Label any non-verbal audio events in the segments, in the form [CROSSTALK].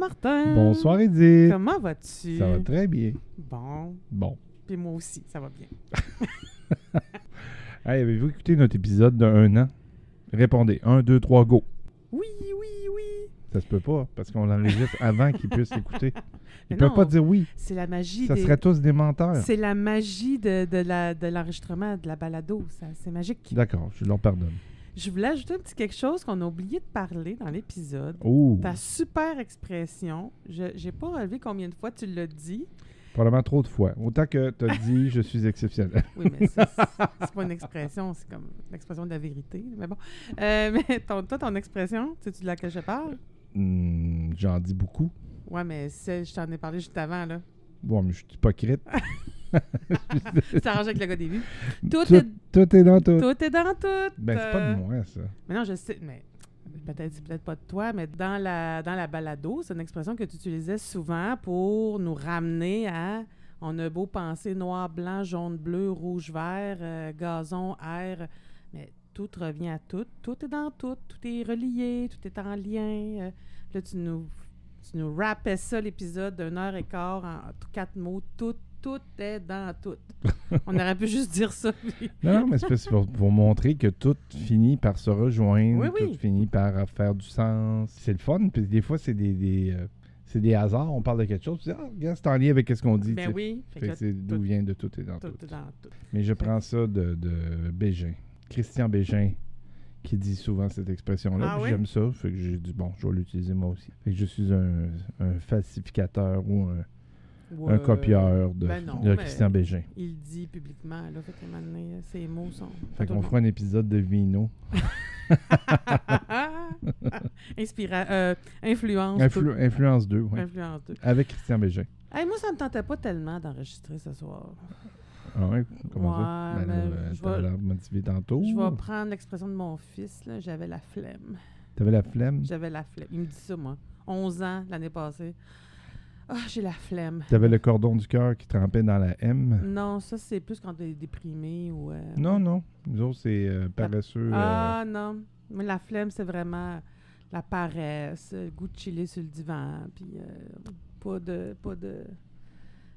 Martin. Bonsoir Edith. Comment vas-tu? Ça va très bien. Bon. Bon. Puis moi aussi, ça va bien. [LAUGHS] Hey, avez-vous écouté notre épisode de un an? Répondez. 1, 2, 3, go. Oui, oui, oui. Ça se peut pas, parce qu'on l'enregistre [LAUGHS] avant qu'ils puissent l'écouter. Ils Mais peuvent pas dire oui. C'est la magie Ça des... serait tous des menteurs. C'est la magie de, de la- de l'enregistrement, de la balado. Ça, C'est magique. D'accord, je leur pardonne. Je voulais ajouter un petit quelque chose qu'on a oublié de parler dans l'épisode. Oh, Ta super expression, je j'ai pas relevé combien de fois tu l'as dit. probablement trop de fois. Autant que tu as [LAUGHS] dit je suis exceptionnel. Oui, mais ça, [LAUGHS] c'est pas une expression, c'est comme l'expression de la vérité. Mais bon. Euh, mais ton, toi, ton expression, sais-tu de laquelle je parle? Hmm, J'en dis beaucoup. Ouais, mais je t'en ai parlé juste avant, là. Bon, mais je suis hypocrite. [LAUGHS] [LAUGHS] C'est arrangé avec le gars des vues. Tout, tout, est, tout est dans tout. tout est dans tout. Ben, c'est pas de moi, ça. Mais non, je sais, mais peut-être c'est peut-être pas de toi, mais dans la, dans la balado, c'est une expression que tu utilisais souvent pour nous ramener à on a beau penser noir, blanc, jaune, bleu, rouge, vert, euh, gazon, air, mais tout revient à tout. Tout est dans tout. Tout est relié, tout est en lien. Euh, là, tu nous, tu nous rappais ça, l'épisode d'une heure et quart en quatre mots. Tout, tout est dans tout. [LAUGHS] on aurait pu juste dire ça. puis- Non, non, mais c'est pour, pour montrer que tout finit par se rejoindre, Oui, oui. tout finit par faire du sens. C'est le fun, puis des fois, c'est des, des, euh, c'est des hasards. On parle de quelque chose, puis ah, regarde, c'est en lien avec ce qu'on dit. Ben oui. C'est d'où vient de tout et dans tout. tout est dans tout. Mais je prends ça de, de Bégin. Christian Bégin qui dit souvent cette expression-là. Ah oui? J'aime ça. Fait que j'ai dit, bon, je vais l'utiliser moi aussi. Fait que je suis un, un falsificateur ou un, un copieur de, ben non, de mais- Christian Bégin. Il dit publiquement, là, fait ces mots sont... Fait qu'on fera un épisode de Vino. [LAUGHS] Inspira... euh, influence. Influ- influence 2, tout- ouais. Influence. tout. Avec Christian Bégin. Hey, moi, ça me tentait pas tellement d'enregistrer ce soir. Ah ouais? Comment Ouais, ça? Ben, euh, vais- motivé tantôt. Je vais prendre l'expression de mon fils, j'avais la flemme. T'avais la flemme? J'avais la flemme. Il me dit ça, moi. 11 ans, l'année passée. Ah, j'ai la flemme. T'avais le cordon du cœur qui trempait dans la M? Non, ça, c'est plus quand t'es déprimé ou... euh, Non, non. Nous autres, c'est euh, paresseux. euh, Ah non. Moi, la flemme, c'est vraiment la paresse, le goût de chiller sur le divan, puis euh, pas de pas de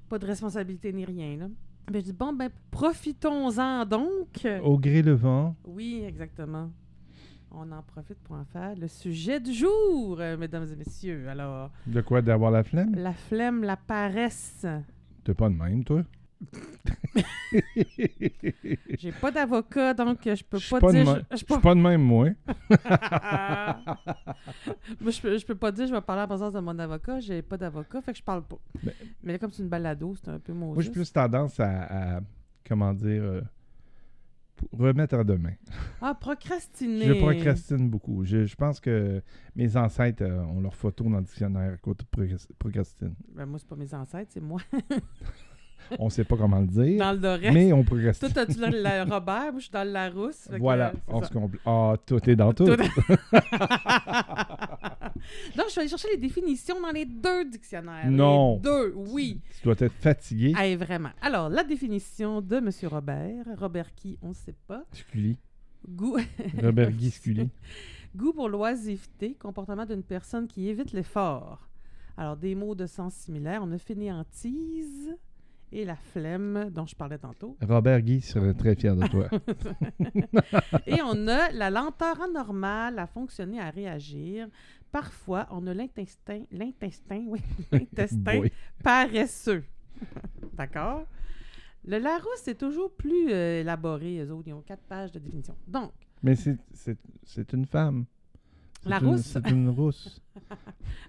pas de responsabilité ni rien. Là. Ben, je dis bon ben profitons-en donc. Au gré le vent. Oui, exactement. On en profite pour en faire le sujet du jour, euh, mesdames et messieurs. Alors, De quoi? D'avoir la flemme? la flemme, la paresse. T'es pas de même, toi? [LAUGHS] J'ai pas d'avocat, donc je peux pas, dire. je- suis pas de même, moi. [LAUGHS] Moi, je peux, peux pas dire je vais parler en présence de mon avocat. J'ai pas d'avocat, fait que je parle pas. Ben- Mais là, comme c'est une balado, c'est un peu mon Moi, j'ai plus tendance à, à- comment dire, euh, remettre à demain. Ah, procrastiner. Je procrastine beaucoup. Je, je pense que mes ancêtres euh, ont leur photo dans le dictionnaire à côté de procras- procrastine. Ben, moi, c'est pas mes ancêtres, c'est moi. [LAUGHS] On sait pas comment le dire, dans le Doré. mais on Toi, procrastine. t'as-tu le, le Robert, moi, je suis dans le Larousse. fait que, Voilà, euh, on ça. se Ah, tout est dans tout. Tout- [LAUGHS] Donc, je suis allée chercher les définitions dans les deux dictionnaires. Les Non. deux, oui. Tu dois être fatigué. Hey, vraiment. Alors, la définition de M. Robert. Robert qui, on ne sait pas. Scully. Goût. [LAUGHS] Robert Guy Scully. [LAUGHS] Goût pour l'oisiveté, comportement d'une personne qui évite l'effort. Alors, des mots de sens similaires. On a fainéantise et la flemme dont je parlais tantôt. Robert Guy serait très fier de toi. [LAUGHS] Et on a la lenteur anormale à fonctionner, à réagir. Parfois, on a l'intestin, l'intestin, oui, [LAUGHS] l'intestin paresseux. [LAUGHS] D'accord? Le Larousse est toujours plus euh, élaboré, eux autres. Ils ont quatre pages de définition. Donc, Mais c'est- une femme. La une- rousse? C'est une rousse.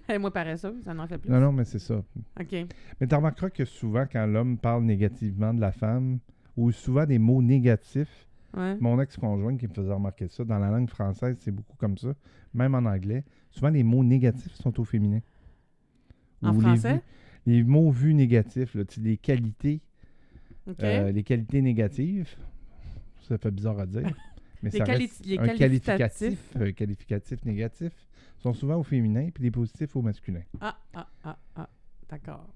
[LAUGHS] moi paresseuse, ça en fait plus. Non, non, mais c'est ça. OK. Mais tu remarqueras que souvent, quand l'homme parle négativement de la femme, ou souvent des mots négatifs, Ouais. mon ex-conjoint qui me faisait remarquer ça, dans la langue française, c'est beaucoup comme ça, même en anglais, souvent les mots négatifs sont au féminin. En Ou les français? vues- Les, mots vus négatifs, là, les qualités, euh, les qualités négatives, ça fait bizarre à dire, [LAUGHS] mais Les ça quali- reste les un qualificatifs. qualificatif, un qualificatif négatif, sont souvent au féminin, puis les positifs au masculin. Ah, ah, ah, ah. D'accord.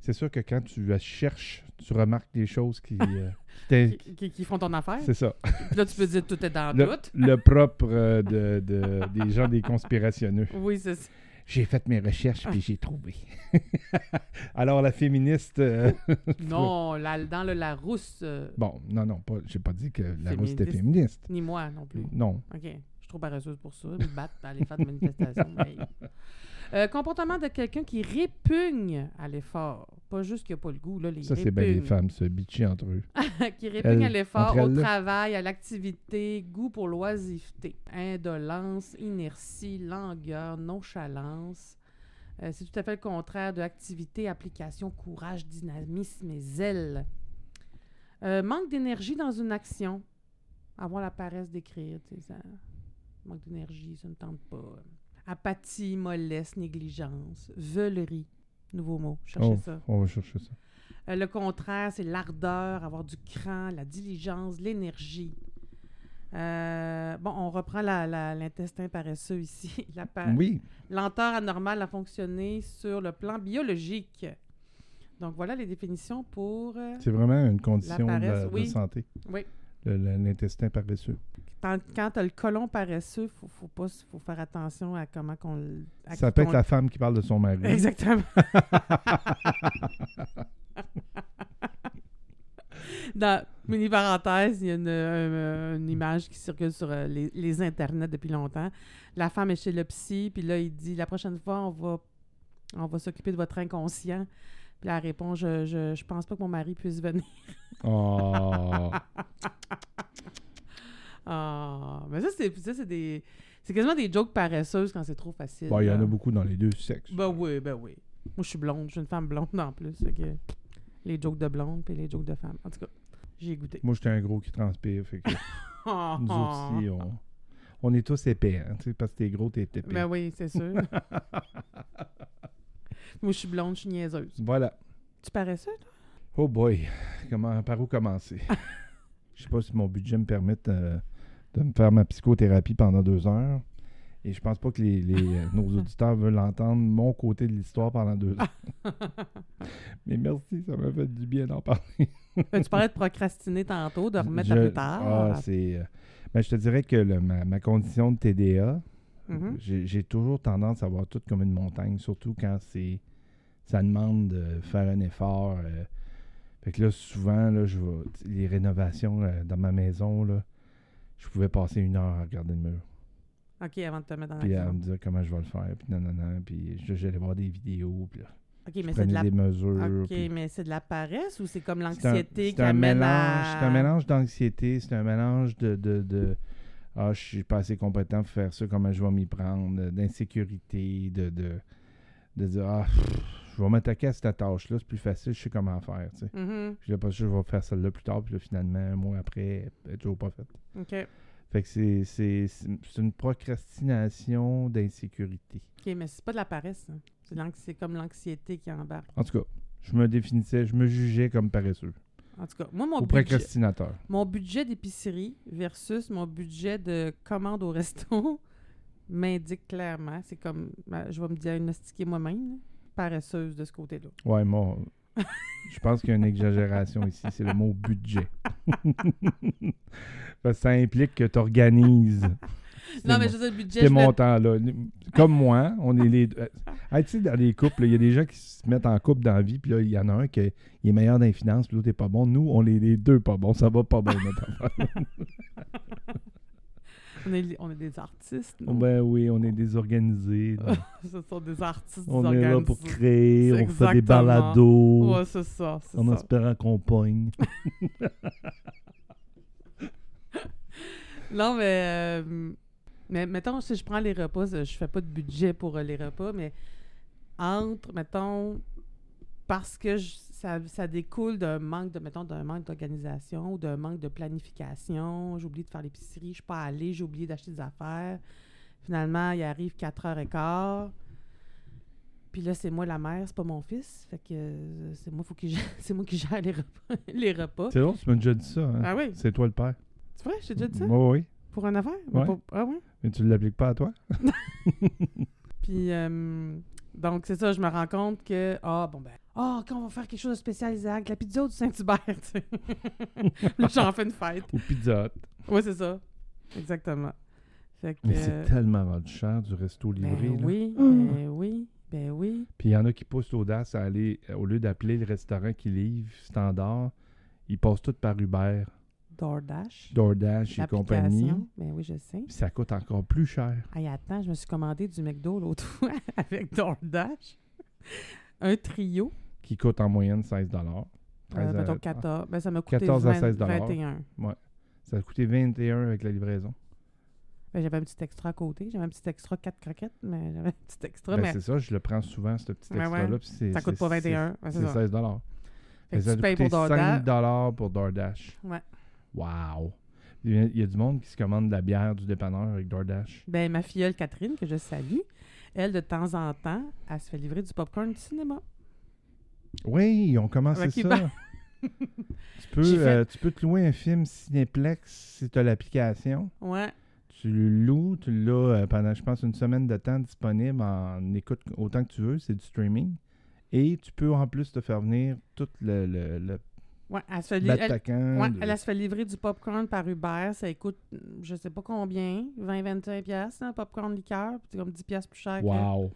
C'est sûr que quand tu cherches, tu remarques des choses qui... [LAUGHS] euh, qui Qui, qui- qui font ton affaire. c'est ça. Puis là, tu peux dire tout est dans Le, tout. le propre euh, de, de- des gens des conspirationneux. [LAUGHS] Oui, c'est ça. J'ai fait mes recherches puis j'ai trouvé. [LAUGHS] Alors, la féministe. euh, Non, la- dans le Larousse, euh, bon, non, non, pas, j'ai pas dit que la rousse était Féministe. féministe. ni moi non plus. Non. OK. Trop paresseuse pour ça. Me battre, aller faire des manifestations. [LAUGHS] Euh, comportement de quelqu'un qui répugne à l'effort. Pas juste qu'il n'a pas le goût, là, les Ça, c'est bien les femmes se bitcher entre eux. [LAUGHS] qui répugne à l'effort, au travail, à l'activité, goût pour l'oisiveté, indolence, inertie, langueur, nonchalance. Euh, c'est tout à fait le contraire de activité, application, courage, dynamisme et zèle. Euh, manque d'énergie dans une action. Avoir la paresse d'écrire, tu sais, ça... Manque d'énergie, ça ne tente pas. Apathie, mollesse, négligence, veulerie. Nouveau mot, cherchez Oh, ça. on va chercher ça. Euh, le contraire, c'est l'ardeur, avoir du cran, la diligence, l'énergie. Euh, bon, on reprend l'intestin paresseux ici. [LAUGHS] La Oui, Lenteur anormale à fonctionner sur le plan biologique. Donc voilà les définitions pour euh, c'est vraiment une condition de, paresse, de oui. santé. Oui. L'intestin paresseux. Quand, tu as le colon paresseux, faut, faut pas faut faire attention à comment qu'on Ça peut être la femme qui parle de son mari. Exactement. [LAUGHS] Dans mini parenthèse, il y a une, un- une image qui circule sur euh, les, les internets depuis longtemps. La femme est chez le psy, puis là, il dit la prochaine fois, on va, on va s'occuper de votre inconscient. Puis là, elle répond je, je, je pense pas que mon mari puisse venir. Oh. [LAUGHS] Ah, mais ça, c'est ça, c'est des. C'est quasiment des jokes paresseuses quand c'est trop facile. Bon, il y en a beaucoup dans les deux sexes. Ben oui, ben oui. Moi, je suis blonde. Je suis une femme blonde en plus. fait que les jokes de blonde puis les jokes de femme. En tout cas, j'ai goûté. Moi, j'étais un gros qui transpire. Fait que [LAUGHS] nous aussi, [LAUGHS] on, on est tous épais. Hein, tu sais, parce que t'es gros, t'es épais. Ben oui, c'est sûr. [LAUGHS] Moi, je suis blonde, je suis niaiseuse. Voilà. Tu ça, toi? Oh boy, comment, par où commencer? Je sais pas si mon budget me permette euh, de me faire ma psychothérapie pendant deux heures. Et je pense pas que les, les, euh, [LAUGHS] nos auditeurs veulent entendre mon côté de l'histoire pendant deux heures. [LAUGHS] Mais merci, ça m'a fait du bien d'en parler. Ben, tu parlais de [LAUGHS] procrastiner tantôt, de remettre Je- à plus tard. Ah, c'est... euh, ben, je te dirais que le- ma, ma condition de TDA, Mhm. j'ai j'ai toujours tendance à voir tout comme une montagne, surtout quand c'est ça demande de faire un effort. euh. Fait que là, souvent, là, je vais, les rénovations euh, dans ma maison, là, je pouvais passer une heure à regarder le mur. OK, avant de te mettre dans Puis à me dire comment je vais le faire, puis non, non, non. Puis j'allais voir des vidéos, puis là, OK, mais c'est de la... des mesures. OK, puis- mais c'est de la paresse ou c'est comme l'anxiété qui un amène mélange, à... C'est un mélange d'anxiété, c'est un mélange de, de, de ah, je suis pas assez compétent pour faire ça, comment je vais m'y prendre, d'insécurité, de, de, de dire ah, pff, je vais m'attaquer à cette tâche-là, c'est plus facile, je sais comment faire. Tu sais. Mhm. Puis là, pas je vais faire celle-là plus tard, puis là, finalement, un mois après, elle toujours pas faite. OK. Fait que c'est, une procrastination d'insécurité. OK, mais c'est pas de la paresse. hein. C'est comme l'anxiété qui embarque. En tout cas, je me définissais, je me jugeais comme paresseux En tout cas, moi, mon budget, procrastinateur. mon budget d'épicerie versus mon budget de commande au resto [LAUGHS] m'indique clairement. C'est comme, ben, je vais me diagnostiquer moi-même, paresseuse de ce côté-là. Ouais, moi, je pense qu'il y a une exagération ici. C'est le mot budget. [LAUGHS] Parce que ça implique que tu organises. Non, mais je veux dire, le budget, Ces montants-là. Comme moi, on est les deux. Euh, hey, tu sais, dans les couples, il y a des gens qui se mettent en couple dans la vie, puis là, il y en a un qui est, il est meilleur dans les finances, puis l'autre est pas bon. Nous, on est les deux pas bons. Ça va pas bien, notre affaire. [LAUGHS] on, est, on est des artistes. nous. ben oui, on est désorganisés. [LAUGHS] Ce sont des artistes on est là pour créer, on fait des balados. Ouais, c'est ça, c'est en ça. espérant qu'on pogne. [LAUGHS] Non, mais, euh, mais mettons, si je prends les repas, je je fais pas de budget pour euh, les repas, mais entre, mettons, parce que je- ça, ça découle d'un manque de, mettons, d'un manque d'organisation ou d'un manque de planification. J'ai oublié de faire l'épicerie, je suis pas allée, j'ai oublié d'acheter des affaires. Finalement, il arrive 4h15. Puis là, c'est moi la mère, c'est pas mon fils. Fait que euh, c'est moi, faut qu'il gère- [LAUGHS] c'est moi qui gère les repas. [LAUGHS] les repas. C'est drôle, tu m'as déjà dit ça. Hein? Ah oui? C'est toi le père. C'est vrai, j'ai déjà dit ça? Oui, oui. Pour une affaire? Ouais. pas- Ah oui? Mais tu ne l'appliques pas à toi? [LAUGHS] Puis, euh, donc, c'est ça, je me rends compte que, ah, bon, ben, ah, quand on va faire quelque chose de spécial, Isaac, la pizza du Saint-Hubert, tu [LAUGHS] j'en fais une fête. Ou Pizza. Oui, c'est ça. Exactement. Fait que, Mais euh, c'est tellement rendu cher du resto livré. ben là. oui, Ah! ben oui, ben oui. Puis il y en a qui poussent l'audace à aller, euh, au lieu d'appeler le restaurant qui livre standard, ils passent tout par Uber, DoorDash. DoorDash et compagnie. l'application. Ben oui, je sais. Puis ça coûte encore plus cher. Hey, attends, je me suis commandé du McDo l'autre fois [LAUGHS] avec DoorDash. Un trio. Qui coûte en moyenne 16 Euh, mettons 14. Ben, ça m'a coûté 14 à 20 16 21. Ça a coûté 21 avec la livraison. Ben, j'avais un petit extra à côté. J'avais un petit extra 4 croquettes, mais [LAUGHS] j'avais un petit extra. Ben, mais c'est ça, je le prends souvent, ce petit Ouais, ouais. extra-là. ça coûte pas c'est- 21. Ouais, C'est c'est ça. 16 Fait Mais que ça a tu payes pour coûté DoorDash. 5 pour DoorDash. Ouais. Wow! Il y, a, du monde qui se commande de la bière du dépanneur avec DoorDash. Ben, ma filleule Catherine, que je salue, elle, de temps en temps, elle se fait livrer du popcorn du cinéma. Oui, ils ont commencé ça. [LAUGHS] Tu, peux, fait- euh, tu peux te louer un film Cinéplex si tu as l'application. Ouais. Tu le loues, tu l'as euh, pendant, je pense, une semaine de temps disponible en écoute autant que tu veux. C'est du streaming. Et tu peux en plus te faire venir tout le, le, le Ouais, elle se fait, li- elle, batacan ouais, de- elle, elle se fait livrer du popcorn par Uber. Ça coûte, je sais pas combien, 20-25 piastres, hein, popcorn liqueur. C'est comme 10 piastres plus cher. que- Wow!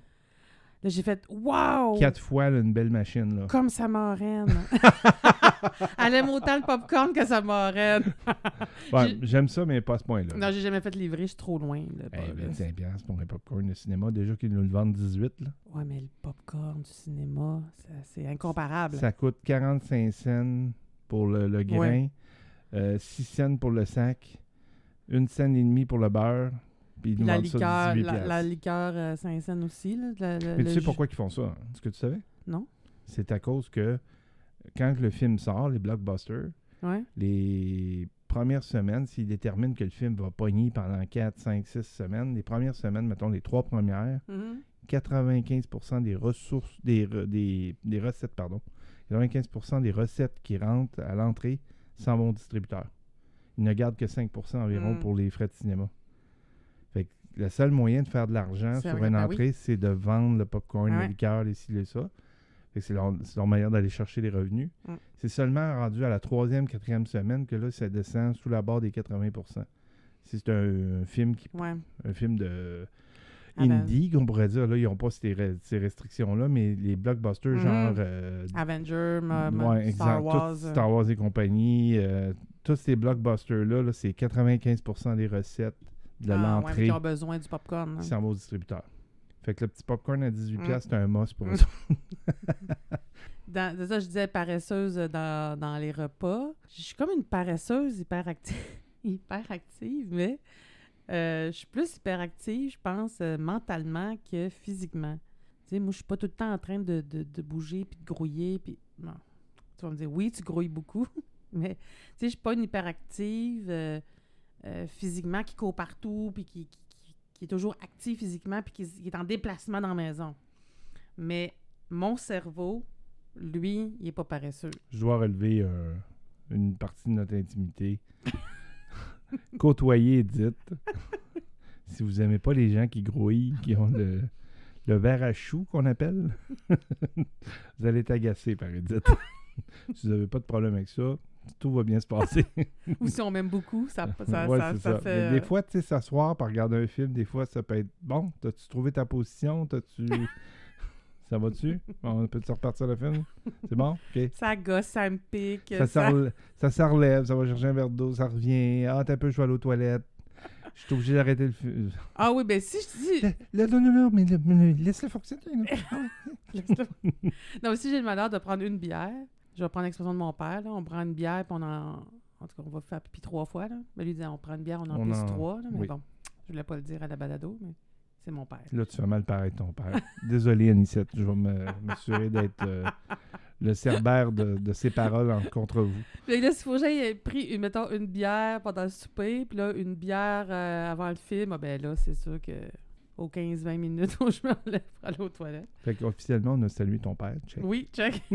Là, j'ai fait « Wow! Quatre fois là, une belle machine. Là. Comme sa marraine. [LAUGHS] elle aime autant le popcorn que sa marraine. [LAUGHS] Ouais, J'aime ça, mais pas à ce point-là. Non, j'ai jamais fait livrer, je suis trop loin. Là, pas, là. 25$ piastres pour un popcorn de cinéma. Déjà qu'ils nous le vendent 18$. Là. Ouais, mais le popcorn du cinéma, c'est incomparable. Ça coûte 45 cents pour le, le grain, euh, 6 cents pour le sac, 1 cent et demi pour le beurre, puis ils nous la vendent ça liqueur, 18 la, la piastres. liqueur euh, Saint-Saëns aussi. Là, la- la- Mais tu sais pourquoi ils font ça? hein? Est-ce que tu savais? Non. C'est à cause que quand le film sort, les blockbusters, Ouais. les premières semaines, s'ils déterminent que le film va pogner pendant 4, 5, 6 semaines, les premières semaines, mettons les trois premières, Mhm. 95% des ressources, des, des, des recettes, pardon, 95% des recettes qui rentrent à l'entrée s'en vont au distributeur. Ils ne gardent que 5% environ Mm. pour les frais de cinéma. Fait que le seul moyen de faire de l'argent sur une ben oui. entrée, c'est de vendre le popcorn, Ah le liqueur, les ci, les ça. C'est leur, manière d'aller chercher les revenus. Mm. C'est seulement rendu à la troisième, quatrième semaine que là, ça descend sous la barre des 80%. Si c'est un, un film qui Ouais. un film de. Indie, qu'on pourrait dire. Là, ils n'ont pas ces, re- ces restrictions-là, mais les blockbusters, Mhm. genre. euh, Avenger, ouais, Star. Wars. Tout euh, Star Wars et compagnie. euh, tous ces blockbusters-là, là, c'est 95% des recettes de ah, ouais, l'entrée qui ont besoin du popcorn. hein. qui s'en va au distributeur. Fait que le petit popcorn à 18$, Mm. c'est un must pour [LAUGHS] eux. Dans, ça, je disais paresseuse dans, dans les repas. Je suis comme une paresseuse hyper [LAUGHS] active, hyper active mais euh, je suis plus hyper active, je pense, euh, mentalement que physiquement. Tu sais, moi, je suis pas tout le temps en train de, bouger puis de grouiller. Puis... Tu vas me dire, oui, tu grouilles beaucoup, [LAUGHS] mais tu sais, je suis pas une hyperactive euh, physiquement qui court partout puis qui, est toujours active physiquement puis qui, qui est en déplacement dans la maison. Mais mon cerveau, lui, il est pas paresseux. Je dois relever une partie de notre intimité. [LAUGHS] Côtoyer Edith. [LAUGHS] si vous aimez pas les gens qui grouillent, qui ont le, le verre à chou qu'on appelle, [LAUGHS] vous allez être agacé par Edith. si vous n'avez pas de problème avec ça, tout va bien se passer. Ou si on m'aime beaucoup, ça, ça, Ouais, ça, ça fait... Des fois, tu sais, s'asseoir pour regarder un film, des fois, ça peut être bon. T'as-tu trouvé ta position? T'as-tu. Ça va-tu? On peut-tu repartir le film? C'est bon? OK. Ça gosse, ça me pique. Ça, ça- se ça se relève, ça va chercher un verre d'eau, ça revient. Ah, t'as un peu, je vais aller aux toilettes. Je suis obligé d'arrêter le film. Ah oui, ben si je dis... Là, non, mais, le- mais le- laisse-le fonctionner. [LAUGHS] [LAUGHS] non, si j'ai le malheur de prendre une bière, je vais prendre l'expression de mon père, là, on prend une bière, puis on en... En tout cas, on va faire pipi trois fois, là. Mais lui dit, on prend une bière, on en On pisse en- trois, là. Mais oui. bon, je voulais pas le dire à la balado, mais c'est mon père. Là, tu fais mal paraître ton père. [LAUGHS] Désolé, Anicette. Je vais me- m'assurer d'être euh, le cerbère de, de ces paroles en- contre vous. Puis là, s'il faut que j'aille pris, une- mettons, une bière pendant le souper, puis là, une bière euh, avant le film, ah ben là, c'est sûr que aux 15-20 minutes où je me lève pour aller aux toilettes. Fait qu'officiellement, on a salué ton père. Check. Oui, check. [LAUGHS]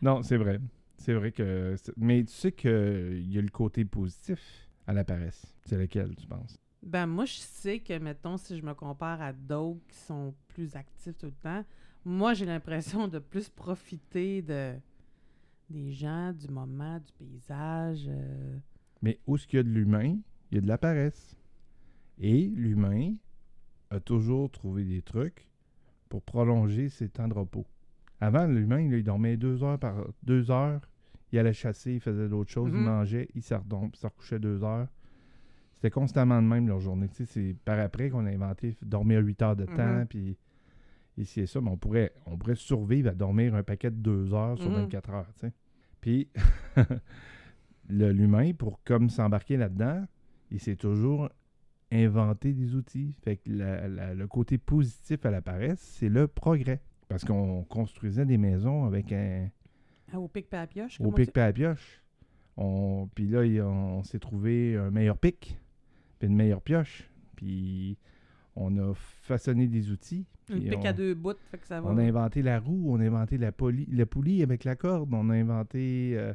Non, c'est vrai. C'est vrai que. Mais tu sais qu'il y a le côté positif à la paresse. C'est lequel, tu penses? Ben moi, je sais que, mettons, si je me compare à d'autres qui sont plus actifs tout le temps, moi, j'ai l'impression de plus profiter de des gens, du moment, du paysage. euh. Mais où est-ce qu'il y a de l'humain, il y a de la paresse. Et l'humain a toujours trouvé des trucs pour prolonger ses temps de repos. Avant, l'humain, il dormait deux heures par deux heures. Il allait chasser, il faisait d'autres choses, il Mhm. mangeait, il se redom- se recouchait deux heures. C'était constamment de même leur journée. C'est par après qu'on a inventé dormir huit heures de temps, Mhm. puis ici et ça, mais on pourrait, on pourrait survivre à dormir un paquet de deux heures sur Mhm. 24 heures. tu sais. Puis [LAUGHS] l'humain, pour comme s'embarquer là-dedans, il s'est toujours inventé des outils. Fait que la- la- le côté positif à la paresse, c'est le progrès. Parce qu'on construisait des maisons avec un Ah, au pic à pioche. au pic à pioche. On, puis là, on, s'est trouvé un meilleur pic, puis une meilleure pioche. Puis on a façonné des outils. Une on, à deux bouts, fait que ça va. on a inventé la roue, on a inventé la, poli- la poulie avec la corde, on a inventé euh,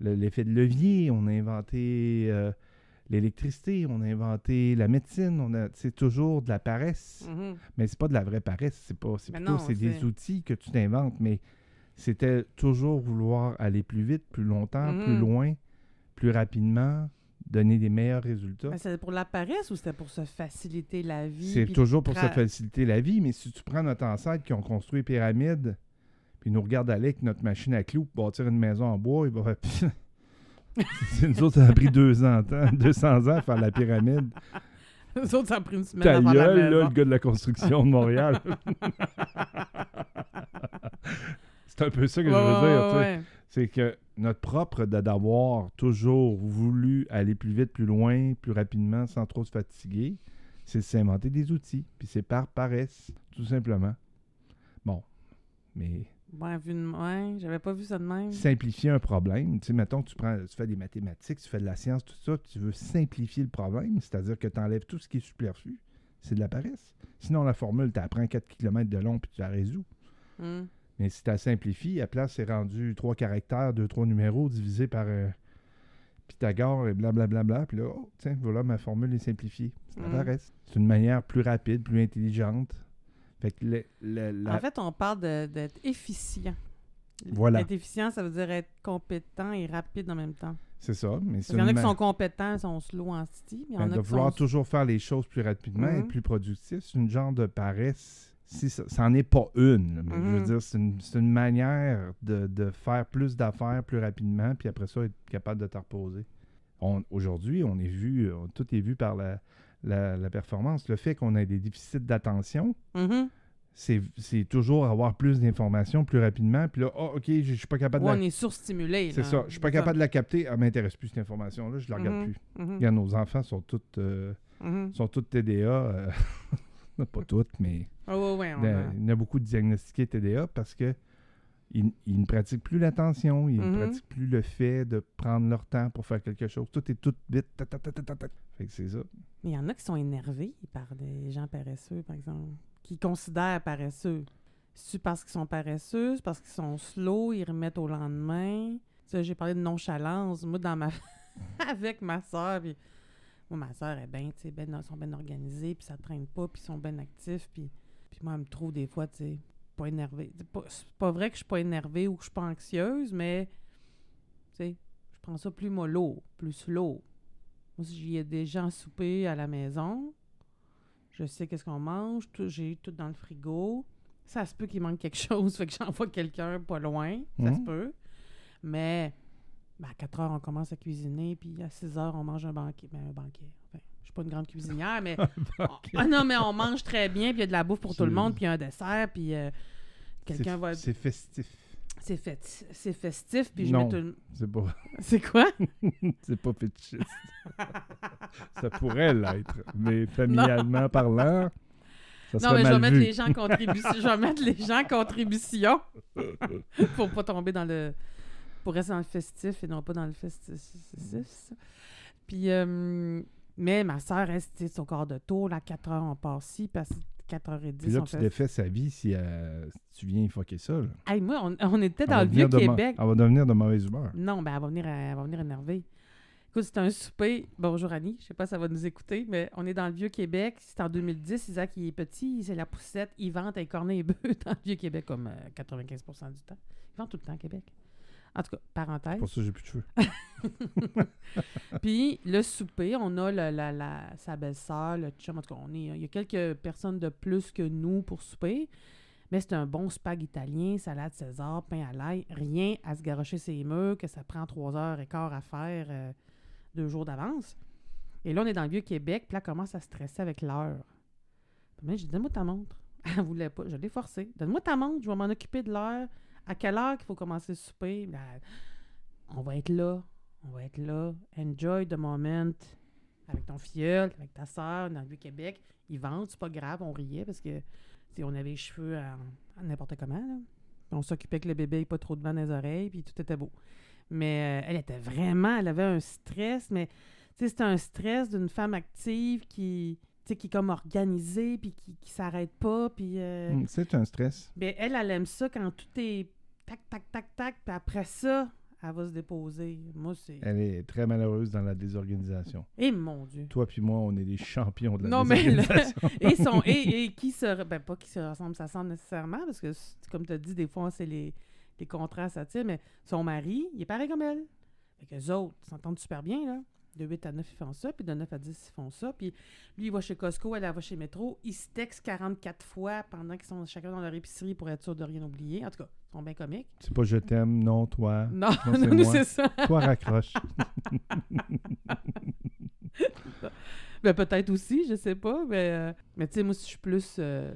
le- l'effet de levier, on a inventé euh, l'électricité, on a inventé la médecine. On a, c'est toujours de la paresse. Mhm. Mais c'est pas de la vraie paresse, c'est pas. C'est Mais plutôt c'est des outils que tu t'inventes, mais c'était toujours vouloir aller plus vite, plus longtemps, plus Mhm. loin, plus rapidement, donner des meilleurs résultats. Mais c'était pour la paresse ou c'était pour se faciliter la vie? C'est toujours pour se faciliter la vie, mais si tu prends notre ancêtre qui ont construit les pyramides, puis nous regarde aller avec notre machine à clous pour bâtir une maison en bois, il va [LAUGHS] nous autres, ça a pris deux ans, [LAUGHS] 200 ans à faire la pyramide. [LAUGHS] Eux autres, ça a pris une semaine Ta avant la gueule, là, maison. le gars de la construction de Montréal. C'est un peu ça que je veux dire. ouais, tu sais. ouais. C'est que notre propre d'avoir toujours voulu aller plus vite, plus loin, plus rapidement, sans trop se fatiguer, c'est de s'inventer des outils. Puis c'est par paresse, tout simplement. Bon. Mais Ouais, vu de- ouais, j'avais pas vu ça de même. simplifier un problème, tu sais, mettons tu, prends, tu fais des mathématiques, tu fais de la science, tout ça, tu veux simplifier le problème, c'est-à-dire que tu enlèves tout ce qui est superflu, c'est de la paresse. Sinon, la formule, tu apprends 4 km de long puis tu la résous. Hmm. Mais si tu la simplifies, à place, c'est rendu trois caractères, deux, trois numéros divisés par euh, Pythagore et blablabla. Puis là, oh, tiens, voilà, ma formule est simplifiée. Mhm. paresse. C'est une manière plus rapide, plus intelligente. Fait que le- le- la- En fait, on parle d'être efficient. Voilà. Être efficient, ça veut dire être compétent et rapide en même temps. c'est ça. Mais qu'il y en a qui sont compétents, ils sont slow en style. Il y en ben, a de qui vouloir sont... toujours faire les choses plus rapidement et Mhm. plus productif, c'est une genre de paresse. Si ça, ça en est pas une, je veux Mhm. dire, c'est une, une manière de, de faire plus d'affaires plus rapidement, puis après ça, être capable de te reposer. On- Aujourd'hui, on est vu, euh, tout est vu par la, la, la performance. Le fait qu'on ait des déficits d'attention, Mhm. c'est c'est toujours avoir plus d'informations plus rapidement. Puis là, oh, OK, je suis pas capable Ouais, de on la... est surstimulé. C'est ça, je suis pas capable de la capter. Elle m'intéresse plus, cette information-là, je la regarde Mhm. plus. Regarde, nos enfants sont toutes, euh, sont toutes TDA. euh, [LAUGHS] pas toutes, mais Ah ouais, on a- il y en a beaucoup de diagnostiqués TDA parce que ils, ils ne pratiquent plus l'attention, ils ne pratiquent plus le fait de prendre leur temps pour faire quelque chose. Tout est tout vite. ta, ta, ta, ta, ta, ta. Fait que c'est ça. Mais il y en a qui sont énervés par des gens paresseux, par exemple, qui considèrent paresseux. C'est parce qu'ils sont paresseux, c'est parce qu'ils sont slow, ils remettent au lendemain. Tu sais, j'ai parlé de nonchalance. Moi, dans ma [LAUGHS] avec ma soeur, puis moi, ma soeur est bien, tu sais, ben, ils sont bien organisés, puis ça traîne pas, puis ils sont bien actifs, puis, puis moi, elle me trouve des fois, tu sais, pas énervée. C'est pas, c'est pas vrai que je suis pas énervée ou que je suis pas anxieuse, mais, tu sais, je prends ça plus mollo, plus slow. Moi, si j'ai des gens souper à la maison, je sais qu'est-ce qu'on mange, tout- j'ai tout dans le frigo. Ça se peut qu'il manque quelque [LAUGHS] chose, fait que j'envoie quelqu'un pas loin, ça se Mhm. peut. Mais ben, à 4 heures, on commence à cuisiner, puis à 6 heures, on mange un banquet. Ben, un banquet. Suis pas une grande cuisinière, mais. [LAUGHS] Ok. Ah non, mais on mange très bien, puis il y a de la bouffe pour tout le monde, puis il y a un dessert, puis euh, quelqu'un va. C'est festif. C'est fait, c'est festif, puis je Non. mets tout le- C'est pas, [LAUGHS] C'est quoi? [LAUGHS] c'est pas fétichiste. ça pourrait l'être, mais familialement parlant, ça Non, mais je vais mettre vu. les gens en contribution. je vais mettre les gens en contribution pour pas tomber dans le. pour rester dans le festif et non pas dans le festif. Puis, euh, mais ma soeur, c'était son quart de tour. À 4 heures, on ici, puis à 4h10, Puis là, tu fait. défais sa vie si, euh, si tu viens fucker ça. là. Hey, moi, on, on était dans le devenir de ma-. Elle va devenir de mauvaise humeur. Non, ben elle va venir, elle va venir énervée. Écoute, c'est un souper. Bonjour Annie, je sais pas si ça va nous écouter, mais on est dans le Vieux-Québec. C'est en 2010. Isaac, il est petit, c'est la poussette. Il vante un cornet et bœuf [LAUGHS] dans le Vieux-Québec comme euh, 95% du temps. Il vend tout le temps à Québec. En tout cas, parenthèse. Pour ça, j'ai plus de cheveux. [LAUGHS] Puis le souper, on a le- la, la- sa belle-sœur, le chum. En tout cas, on est, il y a quelques personnes de plus que nous pour souper. Mais c'est un bon spag italien, salade César, pain à l'ail. Rien à se garocher ses murs, que ça prend trois heures et quart à faire euh, deux jours d'avance. Et là, on est dans le Vieux-Québec, puis là, elle commence à stresser avec l'heure. Puis j'ai dit, donne-moi ta montre. Elle voulait pas. Je l'ai forcé. Donne-moi ta montre, je vais m'en occuper de l'heure. À quelle heure qu'il faut commencer le souper? Là, on va être là. On va être là. Enjoy the moment. Avec ton filleul, avec ta soeur, dans le Vieux-Québec. Ils vendent, c'est pas grave. On riait parce que on avait les cheveux à n'importe comment. là. On s'occupait que le bébé n'ait pas trop de vent dans les oreilles, puis tout était beau. Mais euh, elle était vraiment, elle avait un stress, mais c'était un stress d'une femme active qui, qui est comme organisée, puis qui, qui s'arrête pas, puis... euh, Hum, C'est un stress. ben, elle, elle aime ça quand tout est tac, tac, tac, tac, puis après ça, elle va se déposer. Moi, c'est... Elle est très malheureuse dans la désorganisation. Eh mon Dieu! Toi puis moi, on est des champions de la Non, mais le- désorganisation. [LAUGHS] et, son, et, [LAUGHS] et qui se... Ben, pas qui se ressemble, ça semble nécessairement, parce que, comme tu as dit, des fois, c'est les, les contrastes à tirer, mais son mari, il est pareil comme elle. Fait que les autres s'entendent super bien, là. De 8 à 9, ils font ça, puis de 9 à 10, ils font ça. Puis lui, il va chez Costco, elle, elle va chez Métro. Ils se textent 44 fois pendant qu'ils sont chacun dans leur épicerie pour être sûr de rien oublier. En tout cas, ils sont bien comiques. C'est pas je t'aime, non, toi. Non, Non, c'est [LAUGHS] non, moi. c'est ça. Toi, raccroche. [LAUGHS] Ben, peut-être aussi, je sais pas. Mais, euh, mais tu sais, moi, si je suis plus. euh,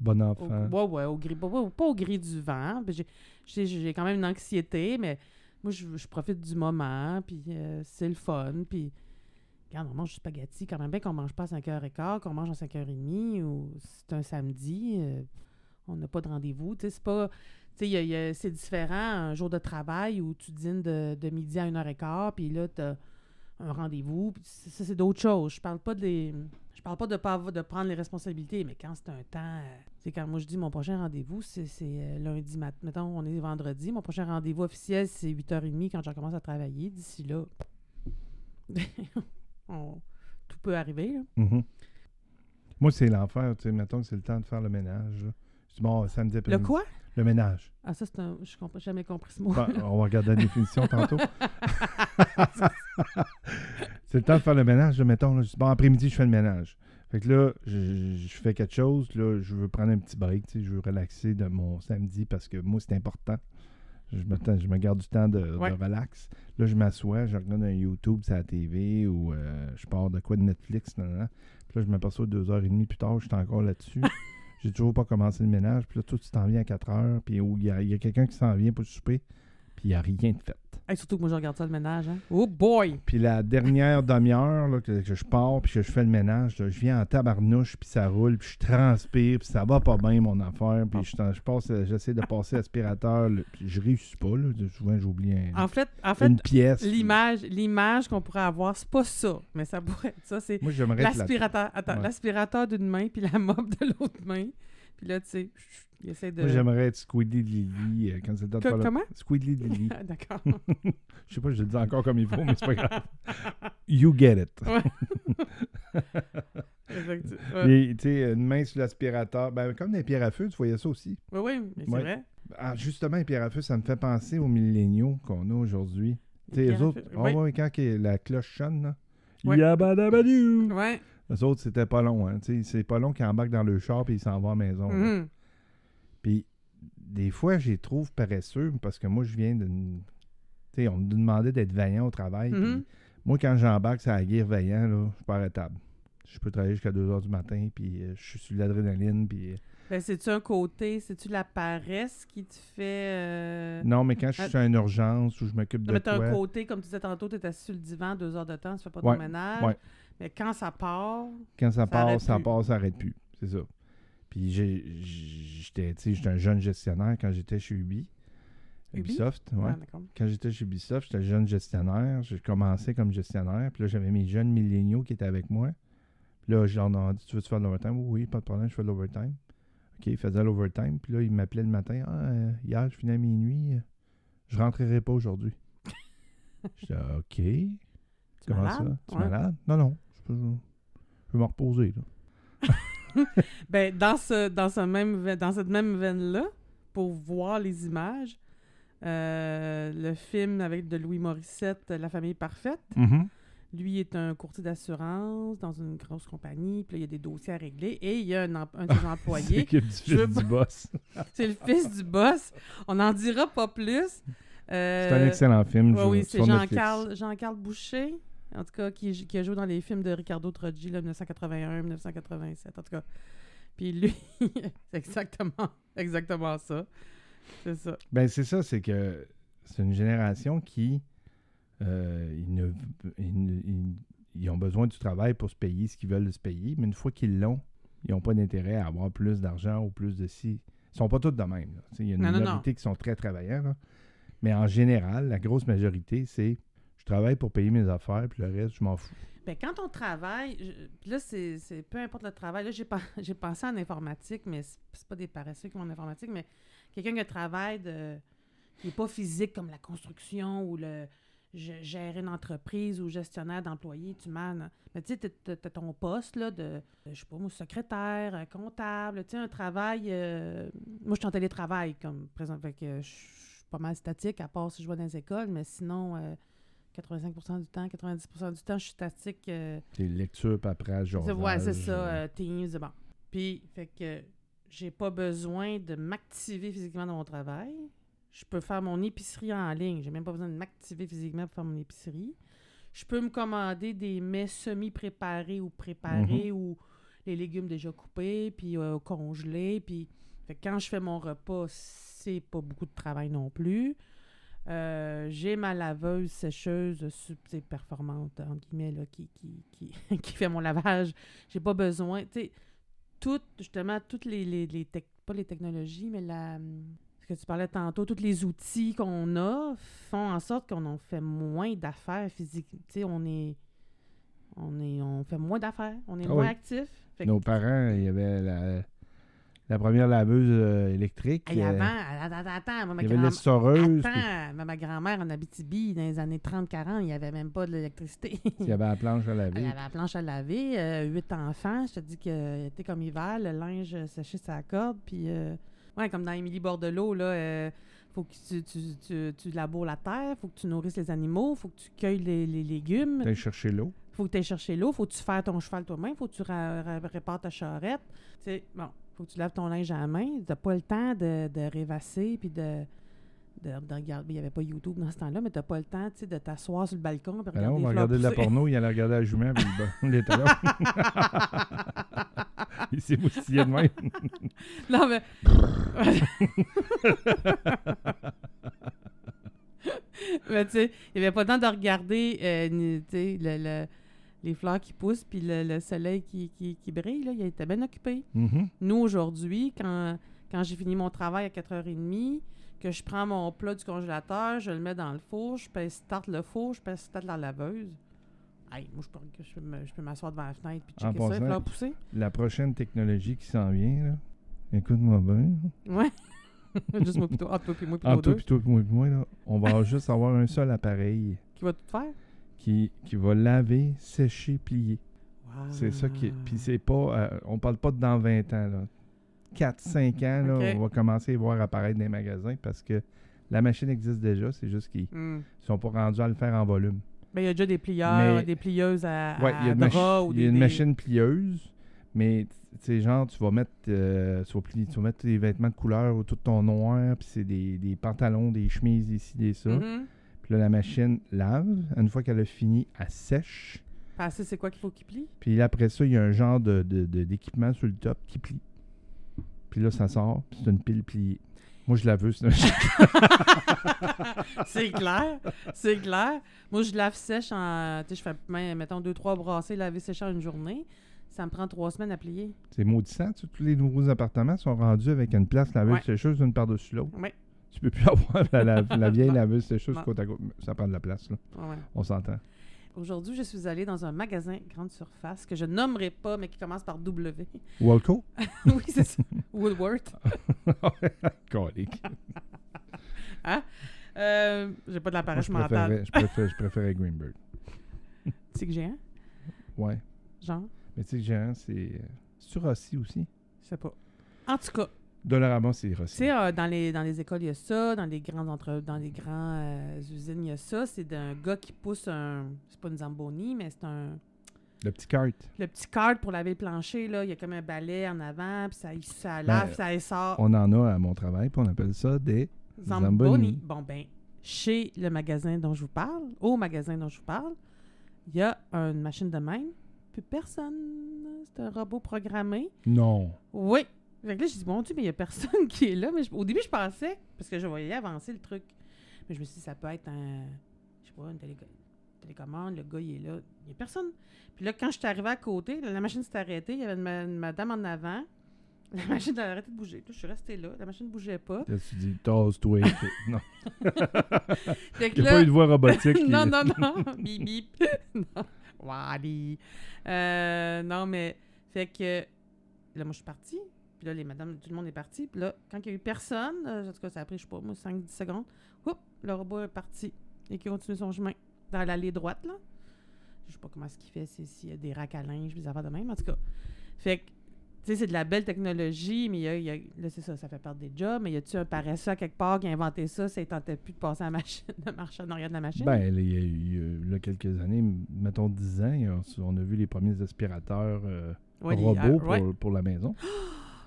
Bon au, enfant. ouais, ouais, au gris, pas, au gris du vent. J'ai quand même une anxiété, mais moi, je, profite du moment, puis euh, c'est le fun. Puis, regarde, on mange du spaghetti quand même bien qu'on mange pas à 5h15, qu'on mange à 5h30, ou c'est un samedi, euh, on n'a pas de rendez-vous. Tu sais, c'est pas. Tu sais, c'est différent un jour de travail où tu dînes de, de midi à 1h15, puis là, tu as un rendez-vous. Ça, c'est d'autres choses. Je parle pas des. Je parle pas de, pas de prendre les responsabilités, mais quand c'est un temps. euh, c'est quand moi je dis mon prochain rendez-vous, c'est euh, lundi matin. Mettons, on est vendredi. Mon prochain rendez-vous officiel, c'est 8h30 quand je commence à travailler. D'ici là, [LAUGHS] on- tout peut arriver. là. Mhm. Moi, c'est l'enfer. Tu sais, mettons que c'est le temps de faire le ménage. là. Je dis, bon, samedi Le après-midi. quoi? Le ménage. Ah, ça, c'est un. Je n'ai jamais compris ce mot. On va regarder la définition [LAUGHS] tantôt. [LAUGHS] c'est le temps de faire le ménage, là, mettons. Là, bon, après-midi, je fais le ménage. Fait que là, je, je fais quelque chose. Là, je veux prendre un petit break. Je veux relaxer de mon samedi parce que moi, c'est important. Je me, je me garde du temps de, relax. Là, je m'assois, je regarde un YouTube sur la TV ou euh, je pars de quoi de Netflix. Puis là, je m'aperçois deux heures et demie plus tard, je suis encore là-dessus. [LAUGHS] J'ai toujours pas commencé le ménage. Puis là, toi, tu t'en viens à 4 heures. Puis où il y a, il y a quelqu'un qui s'en vient pour souper. Puis il n'y a rien de fait. Hey, surtout que moi, je regarde ça le ménage. Hein? Oh boy! Puis la dernière demi-heure là, que, que je pars, puis que je fais le ménage, là, je viens en tabarnouche, puis ça roule, puis je transpire, puis ça va pas bien, mon affaire. Puis je, je passe, j'essaie de passer l'aspirateur, puis je réussis pas. Là, souvent, j'oublie un- En fait, en fait une pièce. l'image l'image qu'on pourrait avoir, c'est pas ça. Mais ça pourrait être ça. C'est Moi, l'aspirateur. Attends, Ouais. l'aspirateur d'une main, puis la mop de l'autre main. Puis là, tu sais, il essaie de. Moi, j'aimerais être Squidly Lily euh, quand c'est le temps de comment? Squidly Lily. [LAUGHS] D'accord. [LAUGHS] je sais pas, je le dis encore comme il faut, mais c'est pas grave. You get it. [LAUGHS] Et, tu sais, une main sur l'aspirateur. Ben, comme des pierres à feu, tu voyais ça aussi. Oui, oui, mais c'est Ouais. vrai. Ah, justement, les pierres à feu, ça me fait penser aux milléniaux qu'on a aujourd'hui. Tu sais, Les les autres, feu, ah oui. ouais, quand la cloche sonne, là. Ouais. Yabadabadou! Ouais. Les autres, c'était pas long, hein. C'est pas long qu'ils embarquent dans le char et ils s'en vont à la maison. Mhm. Puis, des fois, je les trouve paresseux parce que moi, je viens. Tu sais, on me demandait d'être vaillant au travail. Mhm. moi, quand j'embarque sur la guerre vaillant, là, je suis pas arrêtable. Je peux travailler jusqu'à 2 h du matin, puis euh, je suis sur l'adrénaline, puis. euh, Ben, c'est-tu un côté, c'est-tu la paresse qui te fait. euh, Non, mais quand je suis à une urgence ou je m'occupe de mais t'as un côté, comme tu disais tantôt, tu étais assis sur le divan deux heures de temps, tu fais pas Ouais, ton ménage. ouais. Mais quand ça part, Quand ça, part, ça plus. part, ça arrête plus. C'est ça. Puis j'étais tu sais, j'étais un jeune gestionnaire quand j'étais chez Ubi. Ubi? Ubisoft, ouais. Ah. Quand j'étais chez Ubisoft, j'étais jeune gestionnaire. J'ai commencé comme gestionnaire. Puis là, j'avais mes jeunes milléniaux qui étaient avec moi. Puis là, je leur ai dit Tu veux-tu faire de l'overtime? Oui, oui, pas de problème, je fais de l'overtime. OK, ils faisaient l'overtime. Puis là, ils m'appelaient le matin Ah, euh, hier, je finis à minuit. Je rentrerai pas aujourd'hui. [LAUGHS] J'étais OK. Tu Comment malade? ça Tu es Ouais. malade? Non, non. Je peux me reposer. Là. [LAUGHS] Ben, dans, ce, dans, ce même, dans cette même veine-là, pour voir les images, Euh, le film avec de Louis Morissette, La famille parfaite. Mhm. Lui est un courtier d'assurance dans une grosse compagnie. Puis là, il y a des dossiers à régler. Et il y a un, un de ses [LAUGHS] employés. Je veux fils pas- du boss. [LAUGHS] c'est le fils du boss. On n'en dira pas plus. C'est un excellent film. Oui, je- oui, c'est. Jean-Carl Jean-Carl Boucher, en tout cas, qui, qui a joué dans les films de Ricardo Troggi, là, 1981, 1987, en tout cas. Puis lui, [LAUGHS] c'est exactement, exactement ça. C'est ça. Ben, c'est ça, c'est que c'est une génération qui. euh, ils, ne- ils ne- ils- ils ont besoin du travail pour se payer ce qu'ils veulent se payer, mais une fois qu'ils l'ont, ils n'ont pas d'intérêt à avoir plus d'argent ou plus de si. Ils sont pas tous de même. Il y a une Non, non, non. minorité qui sont très travailleurs, là. mais en général, la grosse majorité, c'est je travaille pour payer mes affaires, puis le reste, je m'en fous. Ben, quand on travaille, je- là, c'est peu importe le travail. Là, j'ai [LAUGHS] pensé en informatique, mais c'est pas des paresseux qui vont en informatique, mais quelqu'un qui travaille de, qui n'est pas physique comme la construction ou le gérer une entreprise ou gestionnaire d'employés, tu manes. Mais tu sais, t'as t'as ton poste là, de, je sais pas moi, secrétaire, euh, comptable, tu sais, un travail. euh, moi, je suis en télétravail comme présent, fait je suis pas mal statique, à part si je vais dans les écoles, mais sinon. euh, 85% du temps, 90% du temps, je suis statique. euh, C'est lecture, paperasse, genre. ouais, c'est ça, euh, Teams, bon. Puis, fait que j'ai pas besoin de m'activer physiquement dans mon travail. Je peux faire mon épicerie en ligne. J'ai même pas besoin de m'activer physiquement pour faire mon épicerie. Je peux me commander des mets semi-préparés ou préparés ou les légumes déjà coupés, puis euh, congelés. Puis, fait que quand je fais mon repas, c'est pas beaucoup de travail non plus. Euh, j'ai ma laveuse sécheuse performante, entre guillemets, là, qui, qui, qui, [LAUGHS] qui fait mon lavage. J'ai pas besoin. Tu sais, toutes, justement, toutes les, les, les tec- pas les technologies, mais la. Ce que tu parlais tantôt, tous les outils qu'on a font en sorte qu'on en fait moins d'affaires physiques. Tu sais, on est. On, est, on fait moins d'affaires, on est Ah moins oui. actif. Que- Nos parents, il y avait la, la première laveuse euh, électrique. Hey, euh, avant, attends, attends, attends, moi, ma il y avait grand- l'essoreuse. puis Attends, ma, grand-mère en Abitibi, dans les années 30-40, il n'y avait même pas de l'électricité. Il y avait la planche à laver. avait la planche à laver, euh, huit enfants. Je te dis que était comme hiver, le linge séché sa corde. Puis, euh, ouais, comme dans Émilie Bordelot, là, faut que tu, tu, tu, tu laboures la terre, faut que tu nourrisses les animaux, faut que tu cueilles les, les légumes, T'allais chercher l'eau. faut que tu ailles chercher l'eau, faut que tu fasses ton cheval toi-même, faut que tu répares ta charrette. Tu sais, bon, faut que tu laves ton linge à la main. T'as pas le temps de, de rêvasser puis de, de, de regarder. Il n'y avait pas YouTube dans ce temps-là, mais t'as pas le temps, tu de t'asseoir sur le balcon puis Ben regarder on va regarder de la porno, il allait regarder la jument avec le, [LAUGHS] le talon. [LAUGHS] il s'est moustillé de même. [LAUGHS] Non, mais... mais tu sais, il n'y avait pas le temps de regarder euh, tu le- le- les fleurs qui poussent puis le, le soleil qui, qui, qui brille. Là, il était bien occupé. Mhm. Nous, aujourd'hui, quand, quand j'ai fini mon travail à 4h30, que je prends mon plat du congélateur, je le mets dans le four, je pèse start le four, je pèse start la laveuse. Hey, moi, je peux, m'asseoir devant la fenêtre puis En checker ça, passant- les fleurs pousser. La prochaine technologie qui s'en vient, là, écoute-moi bien. Ouais. [LAUGHS] Juste moi plutôt. Toi puis moi En toi toi puis moi, puis moi, là, on va [LAUGHS] juste avoir un seul appareil Qui va tout faire? Qui, qui va laver, sécher, plier. Wow. C'est ça qui est. Puis c'est pas. euh, on parle pas de dans 20 ans, là. 4-5 ans, là, on va commencer à voir apparaître les magasins parce que la machine existe déjà, c'est juste qu'ils Hmm. sont pas rendus à le faire en volume. Ben, il y a déjà des plieurs, Mais- des plieuses à, Ouais, à il y a une, drap machi- ou il y des, a une des- machine plieuse, mais tu genre, tu vas mettre, euh, tu vas plier- tu vas mettre tes vêtements de couleur ou tout ton noir, puis c'est des, des pantalons, des chemises, des ci, des ça. Mhm. Puis là, la machine lave. Une fois qu'elle a fini, elle sèche. Passer, c'est quoi qu'il faut qu'il plie? Puis là, après ça, il y a un genre de, de- de- d'équipement sur le top qui plie. Puis là, ça sort, puis c'est une pile pliée. Moi, je la veux, c'est [LAUGHS] c'est clair, c'est clair. Moi, je lave sèche en. Tu sais, je fais, ben, mettons, deux, trois brassées laver sèche en une journée. Ça me prend trois semaines à plier. c'est maudissant. tu sais, tous les nouveaux appartements sont rendus avec une place laveuse Ouais. sécheuse une par-dessus l'autre. Oui. Tu peux plus [LAUGHS] avoir la, la- la vieille laveuse sécheuse Non. côte à côte. Ça prend de la place, là. Ouais. On s'entend. Aujourd'hui, je suis allée dans un magasin grande surface que je nommerai pas, mais qui commence par W. [LAUGHS] Walco? oui, c'est ça. Woodworth. [LAUGHS] Colique. Euh, J'ai pas de la Moi, paresse je mentale. je, préférais, je préférais Greenberg. Tu sais que j'ai un, Ouais. genre, Mais tu sais que Géant, c'est. euh, C'est-tu Rossi aussi? je sais pas. En tout cas, Dollarama, c'est Tu Rossi. sais, euh, dans, les, dans les écoles, il y a ça. Dans les grands entre, dans les grands euh, usines, il y a ça. C'est d'un gars qui pousse un... C'est pas une Zamboni, mais c'est un... Le petit kart. Le petit cart pour laver le plancher, là. Il y a comme un balai en avant, puis ça, ça lave, Ben, ça sort. On en a à mon travail, puis on appelle ça des... Zamboni. Zamboni. Bon, ben, chez le magasin dont je vous parle, au magasin dont je vous parle, il y a une machine de même, puis personne. C'est un robot programmé. Non. Oui. Fait que là, j'ai dit, mon Dieu, mais il n'y a personne [LAUGHS] qui est là. Mais je- au début, je pensais, parce que je voyais avancer le truc. Mais je me suis dit, ça peut être un. Je sais pas, une télé- télécommande, le gars, il est là. Il n'y a personne. Puis là, quand je suis arrivée à côté, la machine s'est arrêtée. Il y avait une, ma- une madame en avant. [LAUGHS] La machine a arrêté de bouger. Puis là, je suis restée là. La machine ne bougeait pas. Là, tu dis, tasse-toi. [LAUGHS] non. Il n'y a là- pas eu de voix robotique. qui- non, non, non. bip, bip. non. Wally. Euh, non, mais. Fait que. Là, moi, je suis partie. Puis là, les madames, tout le monde est parti. Puis là, quand il n'y a eu personne, euh, en tout cas, ça a pris, je sais pas, moi, 5-10 secondes. Oups, le robot est parti. Et qui continue son chemin. Dans l'allée droite, là. Je sais pas comment ce qu'il fait, c'est s'il y a des racks à linge, des affaires de même. En tout cas. Fait que. Tu sais, c'est de la belle technologie, mais il y a, y a- là, c'est ça, ça fait perdre des jobs. Mais y a-tu un paresseux à quelque part qui a inventé ça, ça ne tentait plus de passer à la machine, de marcher en arrière de la machine? Ben, il y a eu, là, quelques années, mettons 10 ans, on a vu les premiers aspirateurs euh, Ouais, les- robots ah, pour, ouais. pour la maison. [GASPS]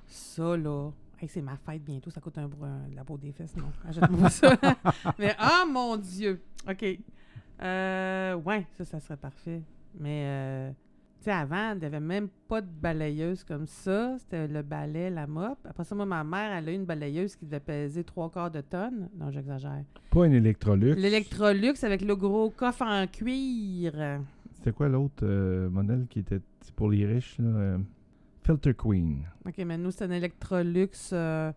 Ça, là. Hey, c'est ma fête bientôt, ça coûte un, un- la peau des fesses, non? Achète-moi ça. [LAUGHS] Mais, ah, mon Dieu! OK. Euh, ouais, ça, ça serait parfait. Mais, euh, tu sais, avant, il n'y avait même pas de balayeuse comme ça. C'était le balai, la mop. Après ça, moi, ma mère, elle a eu une balayeuse qui devait peser trois quarts de tonne. Non, j'exagère. Pas une Electrolux. L'Electrolux avec le gros coffre en cuir. C'était quoi l'autre euh, modèle qui était pour les riches? Là, euh, Filter Queen. OK, mais nous, c'est un Electrolux euh,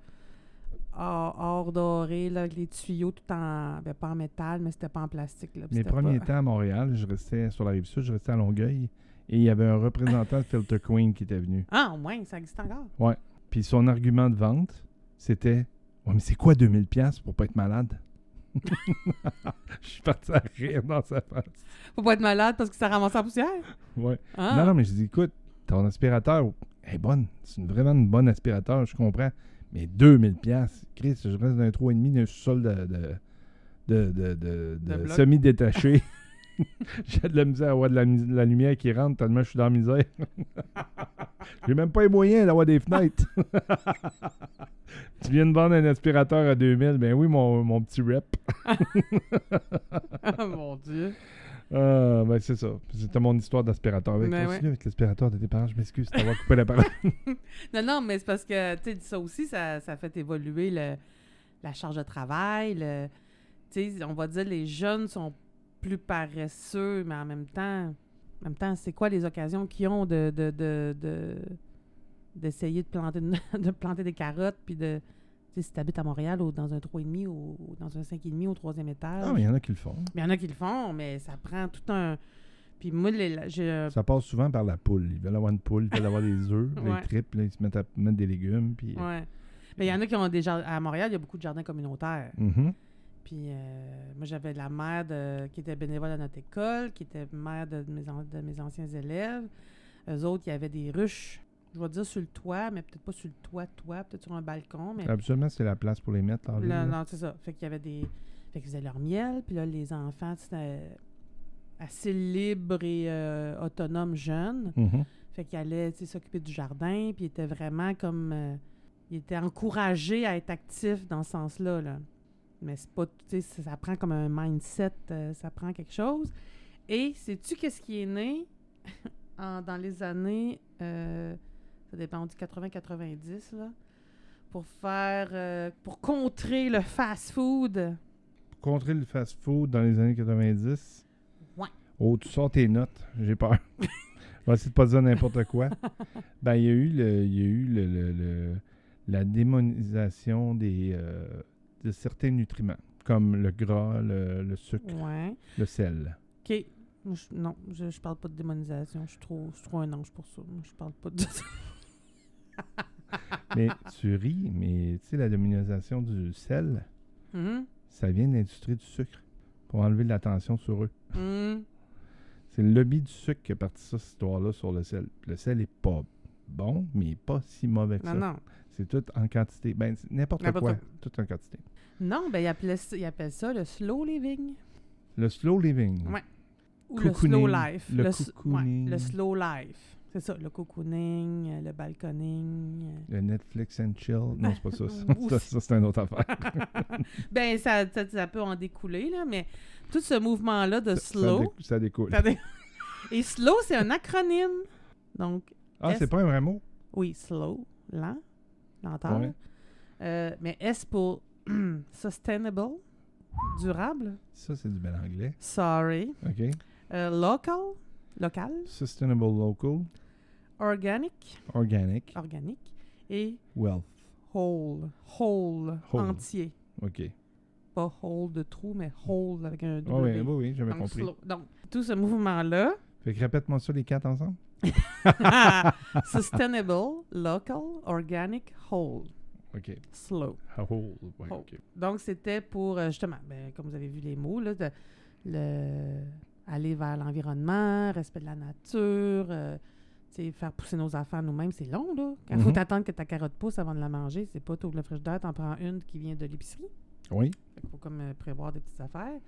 or, or doré, là, avec les tuyaux tout en... Ben, pas en métal, mais c'était pas en plastique. Là, Mes premiers pas- temps à Montréal, je restais sur la rive sud, je restais à Longueuil. Et il y avait un représentant de Filter Queen qui était venu. Ah, au moins, ça existe encore. Puis son argument de vente, c'était Ouais, mais c'est quoi 2000$ piastres pour pas être malade? [LAUGHS] Je suis parti à rire dans sa face. Faut pas être malade parce que ça ramasse en poussière? Ouais. Ah. Non, non, mais je dis, écoute, ton aspirateur est bonne. C'est vraiment une bonne aspirateur, je comprends. Mais 2000 pièces Chris, je reste dans un 3,5 d'un sol de, de, de, semi-détaché. [LAUGHS] J'ai de la misère à avoir de la, lumière qui rentre tellement je suis dans la misère. [LAUGHS] J'ai même pas les moyens d'avoir des fenêtres. [LAUGHS] tu viens de vendre un aspirateur à 2000, ben oui, mon, mon petit rep. Ah, mon Dieu. Ah, ben c'est ça. C'était mon histoire d'aspirateur. Ben, Ben continue avec l'aspirateur de tes parents. Je m'excuse d'avoir coupé la parole. [LAUGHS] [LAUGHS] Non, non, mais c'est parce que, tu sais, ça aussi, ça, ça fait évoluer le- la charge de travail. le- Tu sais, on va dire les jeunes sont plus paresseux, mais en même temps, en même temps, c'est quoi les occasions qu'ils ont de, de, de, de- d'essayer de planter, [LAUGHS] de planter des carottes, puis de... Si tu habites à Montréal ou dans un 3,5 ou, ou dans un 5,5 au troisième étage. Ah, mais il y en a qui le font. Mais il y en a qui le font, mais ça prend tout un... Puis moi, les, la- un Ça passe souvent par la poule. Ils veulent avoir une poule, ils veulent avoir des œufs, [LAUGHS] Ouais. des tripes, là, ils se mettent à mettre des légumes. Puis, Ouais. Mais il y en a qui ont des jardins. À Montréal, il y a beaucoup de jardins communautaires. Mhm. Puis euh, moi, j'avais la mère de- qui était bénévole à notre école, qui était mère de mes, an- de mes anciens élèves. Eux autres, il y avait des ruches, je vais dire sur le toit, mais peut-être pas sur le toit, toit, peut-être sur un balcon. Mais Absolument, c'est la place pour les mettre. en ville, Là, là. non, c'est ça. Fait qu'il y avait des. Fait qu'ils faisaient leur miel, puis là, les enfants, c'était assez libres et euh, autonomes jeunes. Mhm. Fait qu'il allait tu sais, s'occuper du jardin, puis il était vraiment comme. euh, il était encouragé à être actif dans ce sens-là. Là. Mais c'est pas. Tu sais, ça, ça prend comme un mindset, euh, ça prend quelque chose. Et sais-tu qu'est-ce qui est né [LAUGHS] en- dans les années. Ça dépend, on dit 80-90, là. Pour faire. euh, pour contrer le fast-food. Pour contrer le fast-food dans les années 90. Ouais. Oh, tu sors tes notes, j'ai peur. On [LAUGHS] va essayer de pas dire n'importe quoi. [LAUGHS] ben, il y a eu, le, il y a eu le, le- le- la démonisation des, euh, de certains nutriments, comme le gras, le, sucre, Ouais. le sel. OK. Je- non, je, je parle pas de démonisation. Je suis trop, je suis trop un ange pour ça. Je parle pas de ça. Mais tu ris, mais tu sais, la démonisation du sel, Mhm. ça vient de l'industrie du sucre pour enlever de l'attention sur eux. Mhm. C'est le lobby du sucre qui a parti ça, cette histoire-là, sur le sel. Le sel est pas bon, mais pas si mauvais que Non, ça. non. C'est tout en quantité. Ben, n'importe quoi. Tout en quantité. Non, ben, il appelait, ça- il appelle ça le slow living. Le slow living. Ouais. Ou le slow life. le ouais, le slow life. C'est ça, le cocooning, euh, le balconing. euh. Le Netflix and chill. Non, c'est pas ça. [LAUGHS] Ça, c'est une autre affaire. [LAUGHS] ben, ça, ça, ça peut en découler, là, mais tout ce mouvement-là de ça slow. Ça découle. dé- [LAUGHS] Et slow, c'est un acronyme. Donc, Ah, c'est pas un vrai mot? oui, slow, lent, lenteur. Ouais. Euh, mais S pour [CLEARS THROAT] sustainable, durable. Ça, c'est du bel anglais. Sorry. OK. Euh, local, local. Sustainable local, Organic, organic, organique. Et wealth. whole, whole, Whole. entier. OK. Pas whole de trou, mais whole avec un W. oui, oui, oui, j'avais Donc, compris. slow. Donc, tout ce mouvement-là, Fait que répète-moi ça les quatre ensemble. [LAUGHS] sustainable, local, organic, whole, OK. slow. Oh, ouais, Oh. OK. Donc, c'était pour, euh, justement, ben, comme vous avez vu les mots, là, de- le, aller vers l'environnement, respect de la nature, euh, tu sais, faire pousser nos affaires nous-mêmes, c'est long, là. Quand il faut Mhm. t'attendre que ta carotte pousse avant de la manger, c'est pas tout le frigidaire, t'en prends une qui vient de l'épicerie. Oui. Qu'il faut comme euh, prévoir des petites affaires.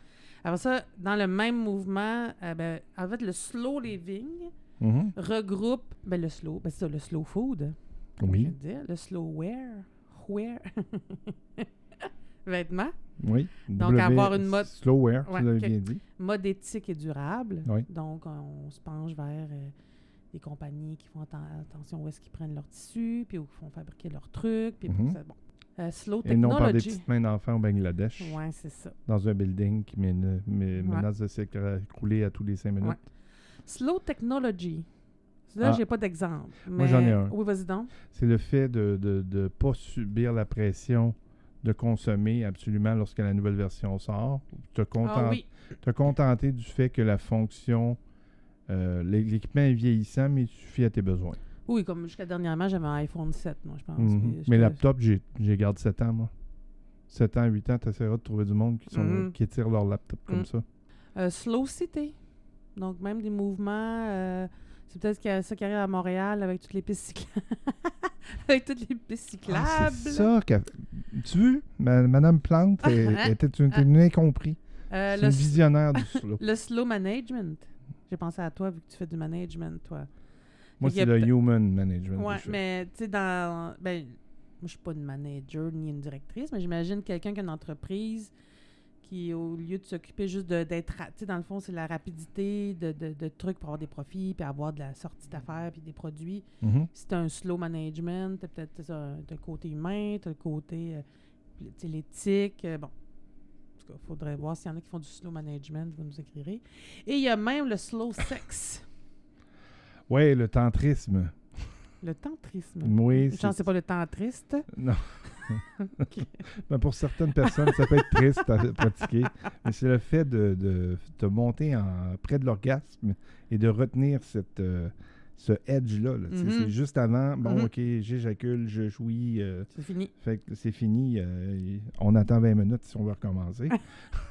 Alors ça, dans le même mouvement, euh, ben, en fait, le slow living Mhm. regroupe, ben, le slow, ben, c'est ça, le slow food, je Oui. de dire, le slow wear, wear, [LAUGHS] vêtements, Oui. Donc, avoir une mode- Slow wear, Ouais, tu ok. bien dit. mode éthique et durable. Oui. Donc, on, se penche vers euh, des compagnies qui font atten- attention où est-ce qu'ils prennent leurs tissus, puis où ils font fabriquer leurs trucs, puis Mhm. ça, bon. Euh, slow Et non par des technology. petites mains d'enfants au Bangladesh, Ouais, c'est ça. dans un building qui Ouais. menace de s'écrouler à tous les cinq minutes. Ouais. Slow technology. Là, Ah. j'ai pas d'exemple. Moi, j'en ai un. Oui, vas-y donc. C'est le fait de ne de, de pas subir la pression de consommer absolument lorsque la nouvelle version sort. Te, Ah content- oui. te contenter du fait que la fonction, euh, l'é- l'équipement est vieillissant, mais il suffit à tes besoins. Oui, comme jusqu'à dernièrement, j'avais un iPhone 7, moi, je pense. Mhm. puis Mais laptop, j'ai gardé 7 ans, moi. 7 ans, 8 ans, tu essaieras de trouver du monde qui, sont, Mhm. qui étirent leur laptop comme Mhm. ça. Euh, slow city. Donc, même des mouvements. euh, c'est peut-être ça qui arrive à Montréal avec toutes les pistes cyclables. [LAUGHS] avec toutes les pistes cyclables. Ah, c'est ça. Tu ma- Madame Plante [LAUGHS] était une, une incompris. Euh, C'est une visionnaire du slow. [LAUGHS] le slow management. J'ai pensé à toi vu que tu fais du management, toi. Moi, c'est le human management. fais. mais tu sais, dans. Ben, moi, je suis pas une manager ni une directrice, mais j'imagine quelqu'un qui a une entreprise qui, au lieu de s'occuper juste d'être. Tu sais, dans le fond, c'est la rapidité de, de, de trucs pour avoir des profits, puis avoir de la sortie d'affaires, puis des produits. Mhm. Si tu un slow management, tu peut-être le côté humain, tu le côté. euh, l'éthique. euh, bon. En tout cas, il faudrait voir s'il y en a qui font du slow management, vous nous écrirez. Et il y a même le slow sex, Ouais, le tantrisme. le tantrisme. Oui, Je que c'est pas le tantriste. Non. [LAUGHS] Ok. [LAUGHS] Ben, pour certaines personnes, ça peut être triste à pratiquer, mais c'est le fait de, de te monter en, près de l'orgasme et de retenir cette, euh, ce edge-là. là. Mhm. C'est juste avant, bon, Mhm. OK, j'éjacule, je jouis, euh, C'est fini. fait que c'est fini, euh, on attend 20 minutes si on veut recommencer.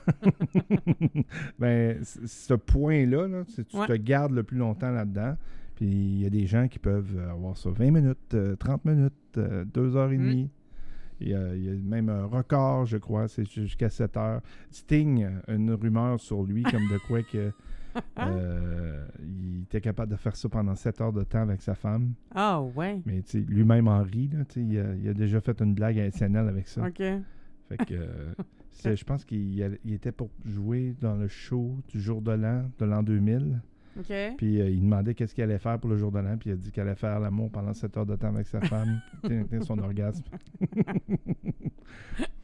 [LAUGHS] ben, ce point-là, là, tu Ouais. te gardes le plus longtemps là-dedans. Puis il y a des gens qui peuvent avoir ça 20 minutes, euh, 30 minutes, 2 heures et Mm. demie. Il y, a, il y a même un record, je crois, c'est jusqu'à 7 heures. Sting une rumeur sur lui, comme de quoi que euh, il était capable de faire ça pendant 7 heures de temps avec sa femme. Ah, ouais. Mais lui-même en rit. Là, il, a, il a déjà fait une blague à SNL avec ça. OK. Fait que euh, [LAUGHS] je pense qu'il il était pour jouer dans le show du jour de l'an, de l'an 2000. OK. Puis euh, il demandait qu'est-ce qu'il allait faire pour le jour de l'an. Puis il a dit qu'il allait faire l'amour pendant 7 heures de temps avec sa femme. [LAUGHS] Son orgasme. [LAUGHS]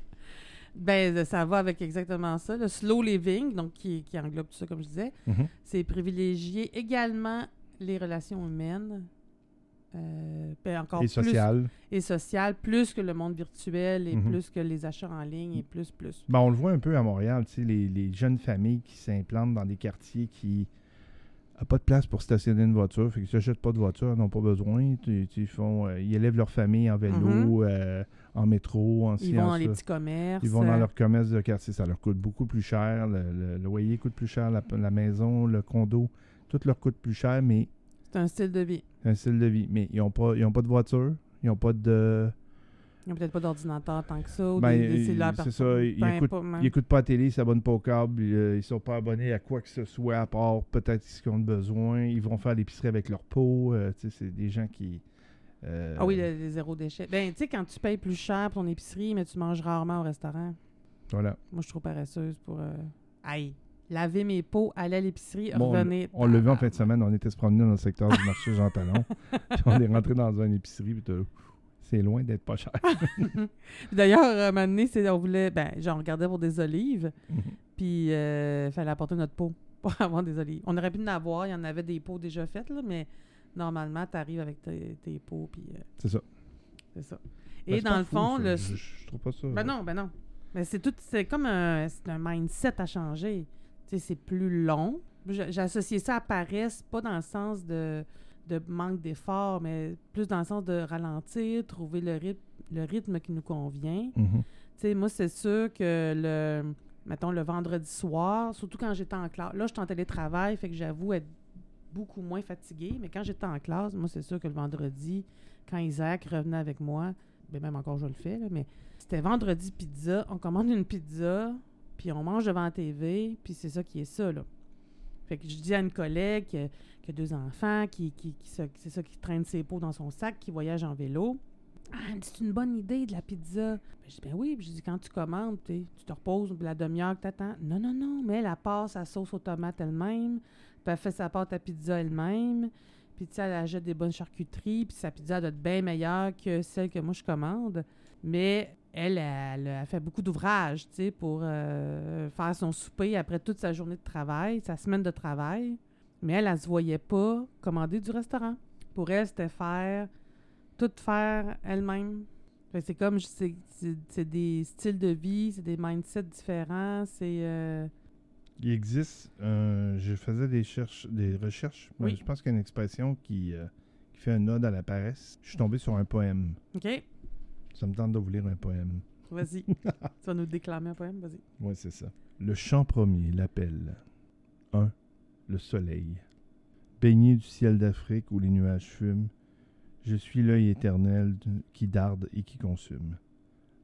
Ben, ça va avec exactement ça. Le slow living, donc qui, qui englobe tout ça, comme je disais, Mhm. c'est privilégier également les relations humaines. euh, ben, encore Et plus social. et sociales, plus que le monde virtuel et Mhm. plus que les achats en ligne et plus, plus. Ben, on le voit un peu à Montréal, tu sais, les, les jeunes familles qui s'implantent dans des quartiers qui pas de place pour stationner une voiture, fait qu'ils s'achètent pas de voiture, ils n'ont pas besoin. tu- tu- Ils, font, euh, ils élèvent leur famille en vélo, euh, en métro, en Mhm. Ils vont dans les petits commerces. Ils vont dans euh, leur commerce de quartier, ça leur coûte beaucoup plus cher. Le, le- le loyer coûte plus cher, la, la maison, le condo, tout leur coûte plus cher, mais C'est un style de vie. un style de vie. Mais ils n'ont pas, ils ont pas de voiture, ils n'ont pas de Il n'y a peut-être pas d'ordinateur tant que ça. Ou Ben, des, des cellulaires c'est ça, écoute- pas. Ils n'écoutent pas la télé, ils s'abonnent pas au câble, ils, euh, ils sont pas abonnés à quoi que ce soit, à part peut-être ce qu'ils ont besoin. Ils vont faire l'épicerie avec leur peau. euh, c'est des gens qui. euh, Ah oui, le, le zéro déchet. Ben, tu sais, quand tu payes plus cher pour ton épicerie, mais tu manges rarement au restaurant. Voilà. Moi, je suis trop paresseuse pour. Euh... Aïe. Laver mes pots, aller à l'épicerie, Bon, revenir. On l'a vu en fin de semaine, on était se promener dans le secteur du marché Jean Talon. [LAUGHS] puis on est rentré dans une épicerie, puis c'est loin d'être pas cher. [LAUGHS] D'ailleurs, à un moment donné, on voulait. Ben, genre, on regardait pour des olives, puis il fallait apporter notre pot [LAUGHS] pour avoir des olives. On aurait pu en avoir, il y en avait des pots déjà faits, là, mais normalement, tu arrives avec tes, tes pots, puis euh, C'est ça. c'est ça. Ben, Et dans le fou, fond, ça. le. Je, je trouve pas ça. Ben non, ben non. Mais c'est tout, c'est comme un, c'est un mindset à changer. Tu sais, c'est plus long. J- J'ai associé ça à paresse, pas dans le sens de, de manque d'effort, mais plus dans le sens de ralentir, trouver le rythme, le rythme qui nous convient. Tu sais, moi, c'est sûr que le, mettons, le vendredi soir, surtout quand j'étais en classe, là, je suis en télétravail, fait que j'avoue être beaucoup moins fatiguée, mais quand j'étais en classe, moi, c'est sûr que le vendredi, quand Isaac revenait avec moi, ben même encore je le fais, là, mais c'était vendredi pizza, on commande une pizza, puis on mange devant la TV, puis c'est ça qui est ça, là. Fait que je dis à une collègue qui a, deux enfants, qui, qui, c'est ça, qui traîne ses pots dans son sac, qui voyage en vélo. Ah, c'est une bonne idée de la pizza. Ben, je dis, ben oui. Je dis, quand tu commandes, tu te reposes la demi-heure que t'attends. Non, non, non, mais elle, elle sa sauce aux tomates elle-même. Puis elle fait sa pâte à pizza elle-même. Puis tu elle achète des bonnes charcuteries. Puis sa pizza doit être bien meilleure que celle que moi je commande. Mais elle, elle, a fait beaucoup d'ouvrages, tu sais, pour euh, faire son souper après toute sa journée de travail, sa semaine de travail. Mais elle, elle se voyait pas commander du restaurant. Pour elle, c'était faire, tout faire elle-même. C'est comme, c'est des styles de vie, c'est des mindsets différents, c'est... euh, Il existe, euh, je faisais des, cherches, des recherches, mais Oui. je pense qu'il y a une expression qui, euh, qui fait un ode à la paresse. Je suis tombé sur un poème. OK, Ça me tente de vous lire un poème. vas-y. [LAUGHS] tu vas nous déclamer un poème, vas-y. Oui, c'est ça. Le chant premier, l'appel. 1. Le soleil. Baigné du ciel d'Afrique où les nuages fument, je suis l'œil éternel qui darde et qui consume.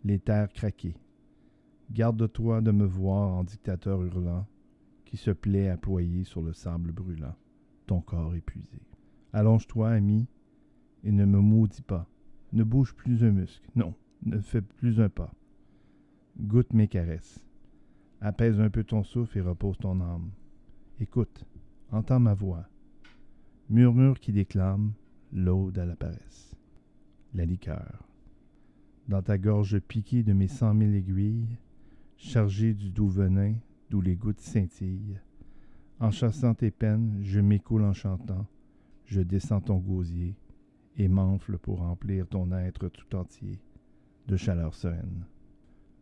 Les terres craquées. Garde-toi de me voir en dictateur hurlant, qui se plaît à ployer sur le sable brûlant, ton corps épuisé. Allonge-toi, ami, et ne me maudis pas. Ne bouge plus un muscle. Non, ne fais plus un pas. Goûte mes caresses. Apaise un peu ton souffle et repose ton âme. Écoute, entends ma voix. Murmure qui déclame l'aude à la paresse. La liqueur. Dans ta gorge piquée de mes cent mille aiguilles, chargée du doux venin d'où les gouttes scintillent, en chassant tes peines, je m'écoule en chantant, je descends ton gosier et m'enfle pour remplir ton être tout entier de chaleur sereine.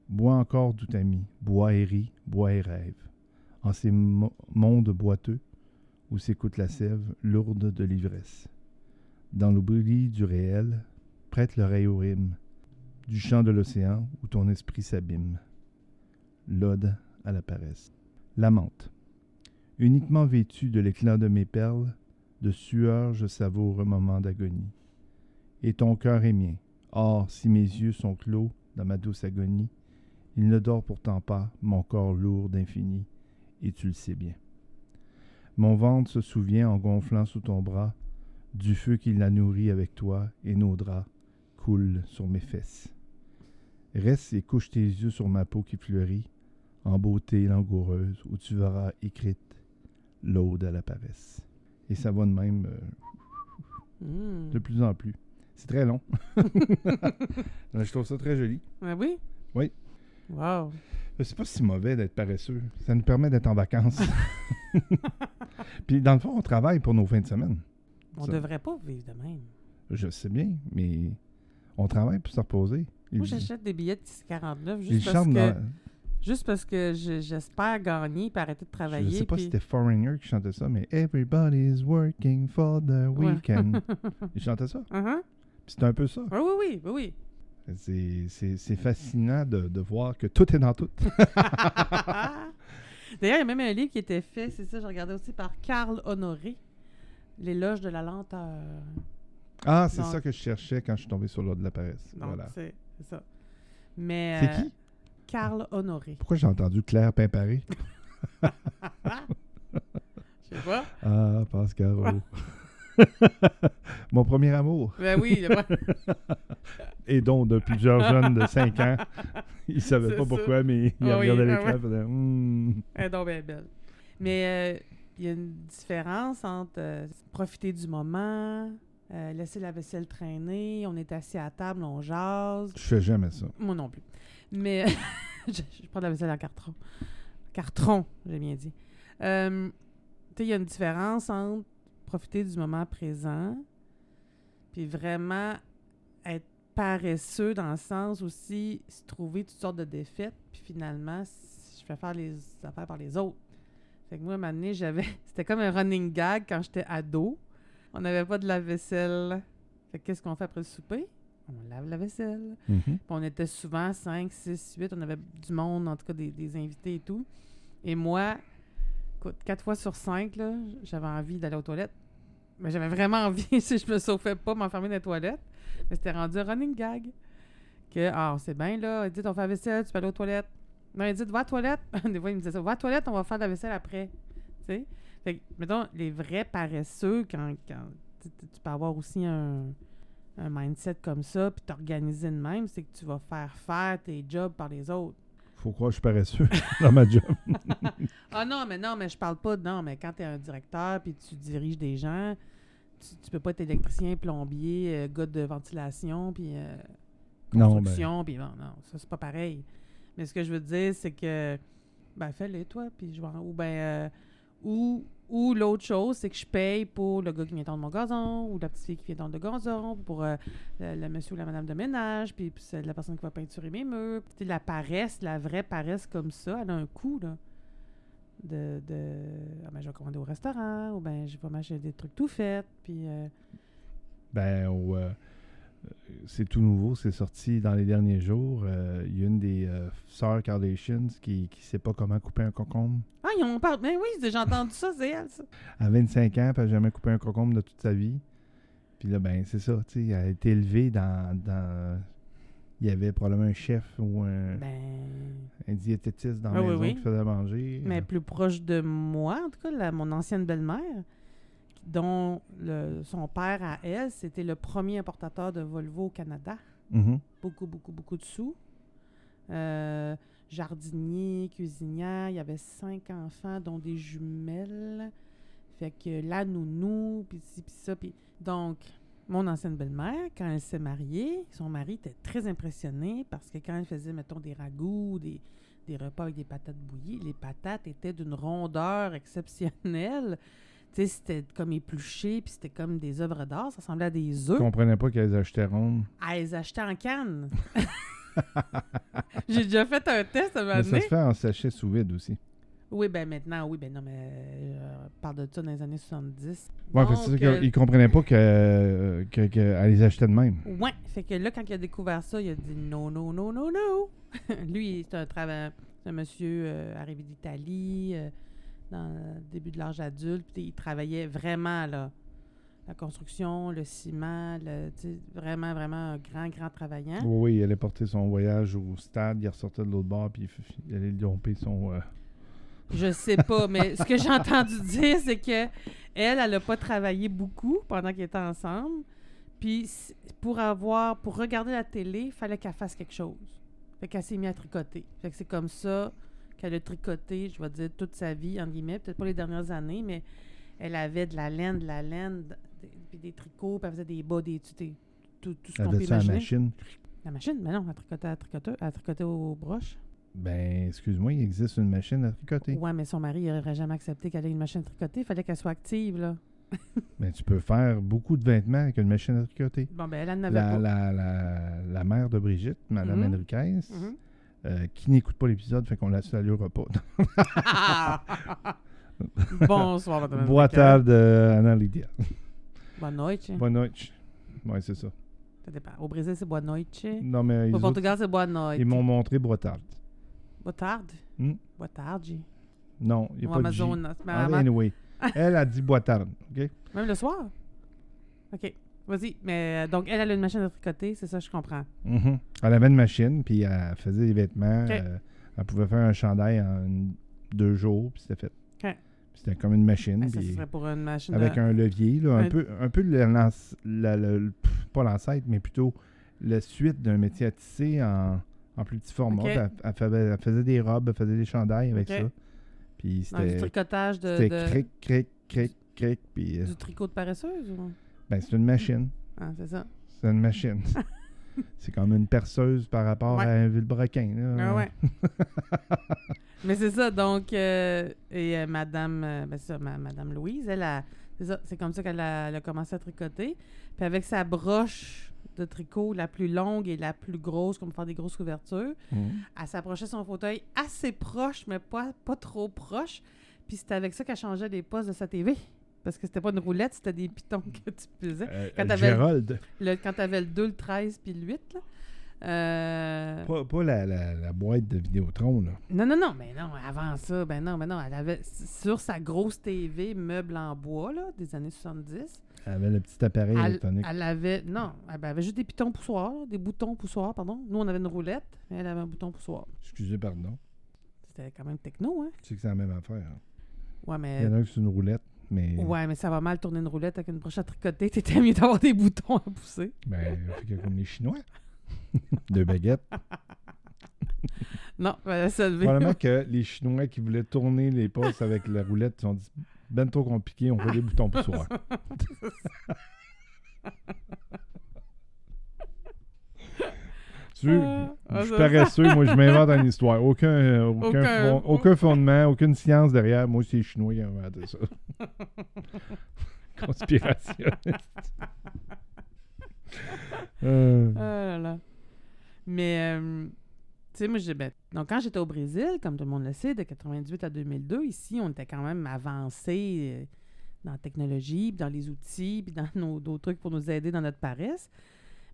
Bois encore, doux ami, bois et ris, bois et rêve, en ces mo- mondes boiteux où s'écoute la sève lourde de l'ivresse. Dans l'oubli du réel, prête l'oreille au rythme du chant de l'océan où ton esprit s'abîme. L'ode à la paresse. La menthe. Uniquement vêtue de l'éclat de mes perles, de sueur je savoure un moment d'agonie. Et ton cœur est mien. Or, si mes yeux sont clos dans ma douce agonie, il ne dort pourtant pas, mon corps lourd d'infini, et tu le sais bien. Mon ventre se souvient en gonflant sous ton bras du feu qui l'a nourri avec toi, et nos draps coulent sur mes fesses. Reste et couche tes yeux sur ma peau qui fleurit, en beauté langoureuse, où tu verras écrite l'aude à la paresse. Et ça va de même euh, Hmm. de plus en plus. C'est très long. [LAUGHS] [LAUGHS] Je trouve ça très joli. Ah oui? Oui. Wow. C'est pas si mauvais d'être paresseux. Ça nous permet d'être en vacances. [LAUGHS] Puis dans le fond, on travaille pour nos fins de semaine. On Ça- devrait pas vivre de même. Je sais bien, mais on travaille pour se reposer. Moi, j'achète des billets de 49 il juste parce que, dans- juste parce que je- j'espère gagner et arrêter de Je travailler. sais pas puis- si c'était Foreigner qui chantait ça, mais Everybody's working for the Ouais. weekend. [LAUGHS] il chantait ça? Uh-huh. Puis C'est un peu ça. Oui, oui, oui. C'est- fascinant de, de voir que tout est dans tout. [LAUGHS] D'ailleurs, il y a même un livre qui était fait, c'est ça, je regardais aussi par Carl Honoré, L'éloge de la lenteur. Ah, c'est ça que je cherchais quand je suis tombé sur l'ordre de la paresse. Donc, Voilà. c'est c'est ça. Mais. C'est euh, qui? Carl Honoré. Pourquoi j'ai entendu Claire Pimparé? [LAUGHS] Je sais pas. Ah, Pascal. [LAUGHS] [LAUGHS] Mon premier amour. Ben oui, le- [LAUGHS] Et donc, de plusieurs jeunes de 5 ans, [LAUGHS] ils ne savaient pas ça. pourquoi, mais ils Ah oui, regardaient ah l'écran et faisaient Hum. elle est donc bien belle. Mais euh, il y a une différence entre euh, profiter du moment, euh, laisser la vaisselle traîner, on est assis à table, on jase. Je fais jamais ça. Moi non plus. Mais je, je prends de la vaisselle en carton. Carton, j'ai bien dit. Tu sais, il y a une différence entre profiter du moment présent puis vraiment être paresseux dans le sens aussi se trouver toutes sortes de défaites puis finalement je fais faire les affaires par les autres. Fait que moi, à un moment donné, j'avais... [LAUGHS] C'était comme un running gag quand j'étais ado. On n'avait pas de la vaisselle. Fait que qu'est-ce qu'on fait après le souper? On lave la vaisselle. Mhm. Puis on était souvent 5, 6, 8. On avait du monde, en tout cas des, des invités et tout. Et moi, écoute, 4 fois sur 5, j'avais envie d'aller aux toilettes. Mais j'avais vraiment envie, [LAUGHS] si je me sauvais pas, m'enfermer dans les toilettes. Mais c'était rendu un running gag. Que, ah, c'est bien là, Edith, on fait la vaisselle, tu peux aller aux toilettes. Non, Edith, va aux toilettes. [LAUGHS] Des fois, il me disait ça, va aux toilettes, on va faire la vaisselle après. Tu sais? Fait que, mettons, les vrais paresseux, quand, quand tu peux avoir aussi un, un mindset comme ça, puis t'organiser de même, c'est que tu vas faire faire tes jobs par les autres. Faut croire que je suis paresseux [LAUGHS] dans ma job. [LAUGHS] Ah non, mais non, mais je parle pas de non, mais quand tu es un directeur puis tu diriges des gens, tu, tu peux pas être électricien, plombier, euh, gars de ventilation, puis euh, Non, ben, construction, puis bon, non, ça c'est pas pareil. Mais ce que je veux dire, c'est que ben fais-le toi, puis je vais en- ou ben euh, ou ou l'autre chose, c'est que je paye pour le gars qui vient tondre mon gazon, ou la petite fille qui vient tondre le gazon, pour euh, le, monsieur ou la madame de ménage, puis, puis c'est la personne qui va peinturer mes murs. Tu sais, la paresse, la vraie paresse comme ça, elle a un coût, là. De, de ah ben, je vais commander au restaurant, ou ben je vais m'acheter des trucs tout faits, puis euh, Ben, euh, c'est tout nouveau, c'est sorti dans les derniers jours. Euh, Il y a une des euh, sœurs Kardashians qui ne sait pas comment couper un concombre. Ah, ils ont parlé. Mais oui, j'ai entendu ça, c'est elle, ça. À 25 ans, elle n'a jamais coupé un concombre de toute sa vie. Puis là, ben, c'est ça, tu sais, elle a été élevée dans, dans- Il y avait probablement un chef ou un, Ben. un diététiste dans Ah la oui, maison oui. qui faisait manger. Mais Euh, plus proche de moi, en tout cas, la- mon ancienne belle-mère, dont le, son père à elle, c'était le premier importateur de Volvo au Canada. mhm. Beaucoup, beaucoup, beaucoup de sous. Euh, jardinier, cuisinière, il y avait cinq enfants, dont des jumelles. Fait que la nounou, puis ci, puis ça. Donc, mon ancienne belle-mère, quand elle s'est mariée, son mari était très impressionné parce que quand elle faisait, mettons, des ragoûts, des, des repas avec des patates bouillies, les patates étaient d'une rondeur [LAUGHS] exceptionnelle. Tu sais, c'était comme épluché, puis c'était comme des œuvres d'art. Ça ressemblait à des Je œufs. comprenais pas qu'elles achetaient rondes. à les acheter en canne. [LAUGHS] J'ai déjà fait un test à Mais ça se fait en sachet sous vide aussi. Oui, ben maintenant, oui, ben non, mais euh, on parle de ça dans les années 70. Ouais, Donc, c'est ça euh, qu'ils comprenaient pas que, que, qu'elle les achetait de même. ouais, fait que là, quand il a découvert ça, il a dit non, non, non, non, non. [LAUGHS] Lui, c'est un travail, un monsieur euh, arrivé d'Italie euh, dans le début de l'âge adulte, puis il travaillait vraiment là. La construction, le ciment, le, vraiment, vraiment un grand, grand travaillant. Oui, oui, il allait porter son voyage au stade, il ressortait de l'autre bord, puis il allait domper son. euh, [LAUGHS] Je sais pas, mais ce que j'ai [LAUGHS] entendu dire, c'est que elle, elle a pas travaillé beaucoup pendant qu'ils étaient ensemble. Puis pour avoir, pour regarder la télé, il fallait qu'elle fasse quelque chose. Fait qu'elle s'est mise à tricoter. Fait que c'est comme ça qu'elle a tricoté, je vais dire, toute sa vie, entre guillemets, peut-être pas les dernières années, mais elle avait de la laine, de la laine, puis des tricots, puis elle faisait des bas, des tu sais, tout, tout ce qu'on peut à la machine? La machine, mais non, elle tricotait, elle tricotait, elle tricotait aux broches. Ben, excuse-moi, il existe une machine à tricoter. Ouais, mais son mari n'aurait jamais accepté qu'elle ait une machine tricotée. Il fallait qu'elle soit active, là. Mais [LAUGHS] tu peux faire beaucoup de vêtements avec une machine à tricoter. Bon, ben, elle en avait La, pas. la, la, la mère de Brigitte, Madame Mhm. Henriquez, Mhm. Euh, qui n'écoute pas l'épisode, fait qu'on la saluera pas. [LAUGHS] Bonsoir, madame. Boa tarde, euh, Anna Lydia. Boa noite. Boa noite. Ouais, c'est ça. Ça dépend. Au Brésil, c'est boa noite. Non, mais ils, Au Portugal, c'est boa noite. ils m'ont montré boa tarde. Boa tarde. Hmm? Boa tarde. Non, il n'y Ou a pas de. Mais Ah, anyway, elle a dit boa tarde, OK? Même le soir? OK. Vas-y, mais euh, donc elle, elle a une machine à tricoter, c'est ça, je comprends. Mhm. Elle avait une machine, puis elle faisait des vêtements. Euh, elle pouvait faire un chandail en deux jours, puis c'était fait. Ok. Puis C'était comme une machine, Ah, ça, serait pour une machine avec de- un levier, là, un, un- peu, un peu le, lance- la- le- pas l'ancêtre, mais plutôt la suite d'un métier à tisser en, en plus petit format. Elle, elle faisait, elle faisait des robes, elle faisait des chandails avec ça. Puis du c'était tricotage de, c'était de- cric, cric, cric, cric. Puis euh, du tricot de paresseuse ou... ben, c'est une machine. Ah, c'est ça. C'est une machine. [LAUGHS] c'est comme une perceuse par rapport Ouais. à un vilebrequin. Là. Ah ouais. [LAUGHS] Mais c'est ça, donc, euh, et euh, Madame, euh, ben ça, ma- Madame Louise, elle a, c'est ça, c'est comme ça qu'elle a, elle a commencé à tricoter. Puis avec sa broche de tricot la plus longue et la plus grosse, comme faire des grosses couvertures, Mhm. elle s'approchait son fauteuil assez proche, mais pas, pas trop proche. Puis c'était avec ça qu'elle changeait les postes de sa TV. Parce que c'était pas une roulette, c'était des pitons [LAUGHS] que tu faisais. Euh, Quand euh, t'avais- Gérald. Le, quand t'avais le 2, le 13 puis le 8, là. Euh, Pas, pas la, la- la boîte de Vidéotron, là. Non, non, non, mais non, avant ça, ben non, ben non, elle avait sur sa grosse TV meuble en bois, là, des années 70, Elle avait le petit appareil elle, électronique. elle avait, non, elle avait juste des pitons poussoirs, des boutons poussoirs, pardon. Nous, on avait une roulette, mais elle avait un bouton poussoir. Excusez, pardon. C'était quand même techno, hein? Tu sais que c'est la même affaire. hein. Ouais, Il mais, y en a un qui c'est une roulette, mais ouais, mais ça va mal tourner une roulette avec une broche à tricoter. T'étais mieux d'avoir des boutons à pousser. ben, fait que comme les Chinois. [LAUGHS] Deux baguettes. Non, elle s'est levée. Probablement que les Chinois qui voulaient tourner les postes avec la roulette, ils ont dit ben trop compliqué, on fait des boutons poussoirs. [LAUGHS] [LAUGHS] Tu veux, Ah, je suis paresseux, moi je m'invente une [LAUGHS] histoire. Aucun, euh, aucun, Aucun- fond- aucun fondement, aucune science derrière. Moi, c'est les Chinois qui ont inventé ça. [LAUGHS] Conspirationniste. Euh, Ah là là. Mais, euh, tu sais, moi, j'ai. ben, donc, quand j'étais au Brésil, comme tout le monde le sait, de 98 à 2002, ici, on était quand même avancé euh, dans la technologie, puis dans les outils, puis dans nos trucs pour nous aider dans notre paresse.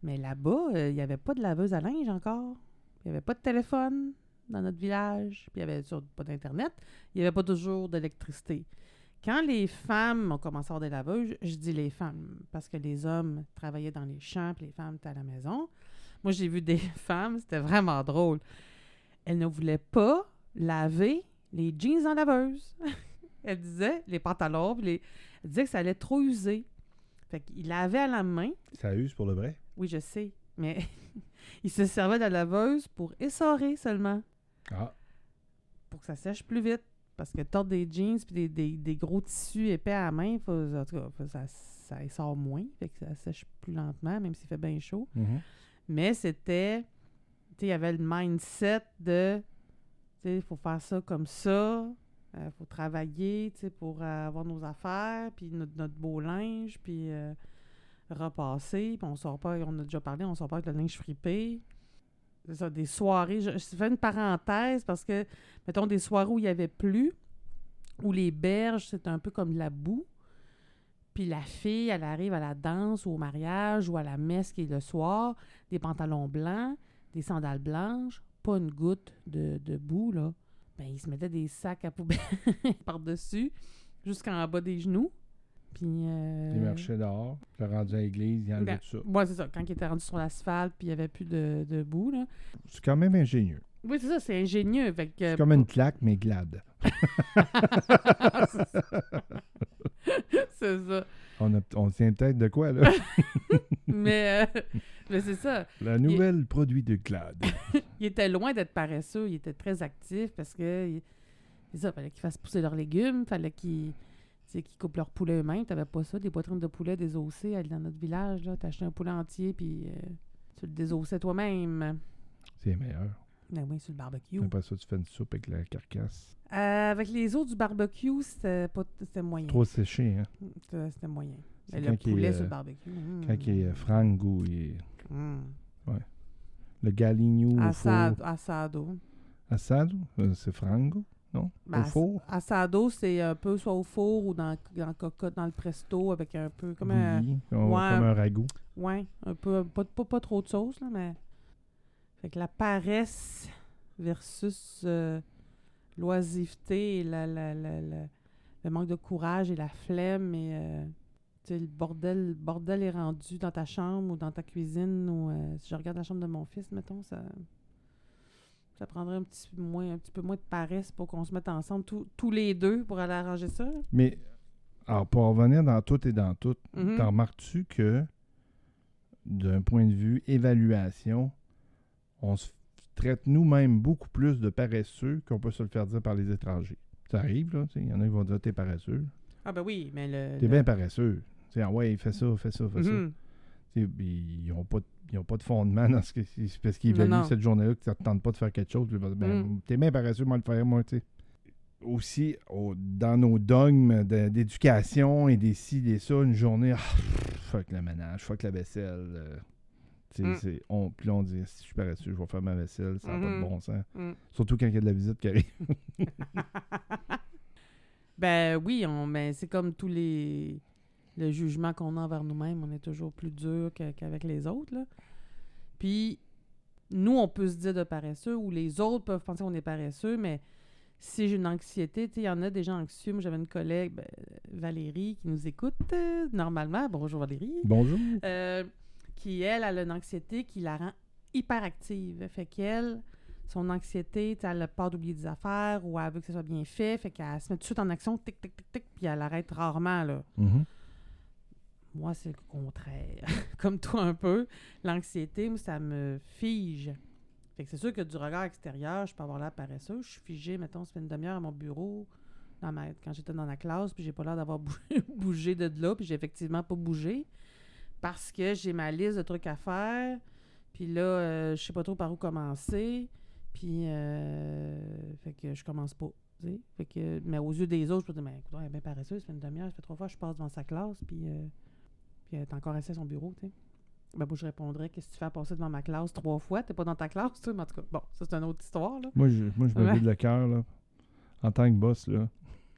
Mais là-bas, euh, il n'y avait pas de laveuse à linge encore. Il n'y avait pas de téléphone dans notre village. Il n'y avait surtout pas d'Internet. Il n'y avait pas toujours d'électricité. Quand les femmes ont commencé à avoir des laveuses, je dis les femmes, parce que les hommes travaillaient dans les champs, les femmes étaient à la maison. Moi, j'ai vu des [LAUGHS] femmes, c'était vraiment drôle. Elles ne voulaient pas laver les jeans en laveuse. [LAUGHS] Elles disaient, les pantalons, les... elles disaient que ça allait trop user. Fait qu'ils lavaient à la main. ça use pour le vrai? Oui, je sais, mais [LAUGHS] ils se servaient de la laveuse pour essorer seulement, Ah, pour que ça sèche plus vite. Parce que tordre des jeans puis des, des- des gros tissus épais à la main, faut, en tout cas, faut- ça, ça essore moins, fait que ça sèche plus lentement, même s'il fait bien chaud. mhm. Mais c'était, tu sais, il y avait le mindset de, tu sais, il faut faire ça comme ça, il faut travailler, tu sais, pour euh, avoir nos affaires, puis notre, notre beau linge, puis euh, repasser, puis on sort pas, on a déjà parlé, on sort pas avec le linge fripé. C'est ça, des soirées, je, fais une parenthèse parce que, mettons, des soirées où il y avait plus, où les berges, c'est un peu comme de la boue, puis la fille, elle arrive à la danse ou au mariage ou à la messe qui est le soir, des pantalons blancs, des sandales blanches, pas une goutte de, de boue, là. Ben, ils se mettaient des sacs à poubelle [LAUGHS] par-dessus, jusqu'en bas des genoux. Puis. Euh... Il marchait dehors, il l'a rendu à l'église, il enlevait Ben, tout ça. Ouais, c'est ça. Quand il était rendu sur l'asphalte, puis il n'y avait plus de, de boue, là. C'est quand même ingénieux. Oui, c'est ça, c'est ingénieux. Fait que, C'est comme une claque, mais glade. [LAUGHS] c'est ça. On, a- on tient peut-être de quoi, là? [LAUGHS] Mais, euh, mais c'est ça. La nouvelle produit de glade. [LAUGHS] Il était loin d'être paresseux. Il était très actif parce que. il- C'est ça, fallait qu'ils fassent pousser leurs légumes, fallait qu'ils. Sais, qu'ils coupent leur poulet eux-mêmes. T'avais pas ça, des poitrines de poulet désossées aller dans notre village. là. T'achetais un poulet entier, puis euh, tu le désossais toi-même. C'est meilleur. Ben oui, sur le barbecue. Après ça, tu fais une soupe avec la carcasse. Euh, avec les os du barbecue, c'était pas c'était moyen. Trop séché, hein? C'était moyen. C'est quand le est, poulet euh, sur le barbecue. mm. Quand il est frango, il est... Mm. Le galigno au Assado. Assado. Assado? Euh, C'est frango? Non? Ben, au four? Assado, c'est un peu soit au four ou dans, dans, le cocotte, dans le presto avec un peu comme un, comme, ouais. comme un ragoût. ouais, un peu pas, pas, pas trop de sauce là, mais fait que la paresse versus euh, l'oisiveté et la, la, la- la- le manque de courage et la flemme et euh, le bordel, le bordel est rendu dans ta chambre ou dans ta cuisine ou euh, si je regarde la chambre de mon fils, mettons, ça, ça prendrait un petit, peu moins, un petit peu moins de paresse pour qu'on se mette ensemble tous- tous les deux pour aller arranger ça? Mais, alors, pour revenir dans tout et dans tout, Mhm. t'en remarques-tu que, d'un point de vue évaluation, on se traite nous-mêmes beaucoup plus de paresseux qu'on peut se le faire dire par les étrangers? Ça arrive, là. tu sais, Il y en a qui vont dire t'es paresseux. Ah ben oui, mais le... T'es le- bien paresseux. Tu sais, ah ouais, fais ça, fais ça, fais ça. Mhm. Tu sais, puis Ils n'ont pas, de- ils ont pas de fondement dans ce que parce qu'ils évaluent cette journée-là que ça ne te tente pas de faire quelque chose. Ben, Mm. T'es bien paresseux, moi le faire, moi, tu sais. Aussi, au- dans nos dogmes d'éducation et des ci, des ça, une journée, ah, fuck le ménage, fuck la vaisselle. euh, Mm. on, puis là, on dit, si je suis paresseux, je vais faire ma vaisselle, ça n'a pas de Mhm. bon sens. Mm. Surtout quand il y a de la visite qui arrive. [LAUGHS] Ben oui, on, ben, c'est comme tous les le jugement qu'on a envers nous-mêmes, on est toujours plus dur qu'avec les autres. Là. Puis nous, on peut se dire de paresseux ou les autres peuvent penser qu'on est paresseux, mais si j'ai une anxiété, il y en a des gens anxieux. Moi, j'avais une collègue, ben, Valérie, qui nous écoute euh, normalement. Bonjour Valérie. Bonjour. Euh, qui, elle, elle a une anxiété qui la rend hyper active. Fait qu'elle, son anxiété, elle a peur d'oublier des affaires ou elle veut que ça soit bien fait. Fait qu'elle se met tout de suite en action, tic, tic, tic, tic, puis elle arrête rarement, là. Mhm. Moi, c'est le contraire. [LAUGHS] Comme toi, un peu. L'anxiété, ça me fige. Fait que c'est sûr que du regard extérieur, je peux avoir l'air paresseux. Je suis figée, mettons, ça fait une demi-heure à mon bureau, dans ma- quand j'étais dans la classe, puis j'ai pas l'air d'avoir [LAUGHS] bougé, de là, puis j'ai effectivement pas bougé. Parce que j'ai ma liste de trucs à faire, puis là, euh, je sais pas trop par où commencer, puis euh, fait que je commence pas. Fait que, mais aux yeux des autres, je peux dire, mais écoute, elle est bien paresseuse, ça fait une demi-heure, ça fait trois fois je passe devant sa classe, puis, euh, puis elle est encore assise à son bureau, tu sais. Ben, moi, je répondrais, qu'est-ce que tu fais à passer devant ma classe trois fois? T'es pas dans ta classe, tu sais, mais en tout cas, bon, ça, c'est une autre histoire, là. Moi, je, moi, je me vide le cœur, là. En tant que boss, là.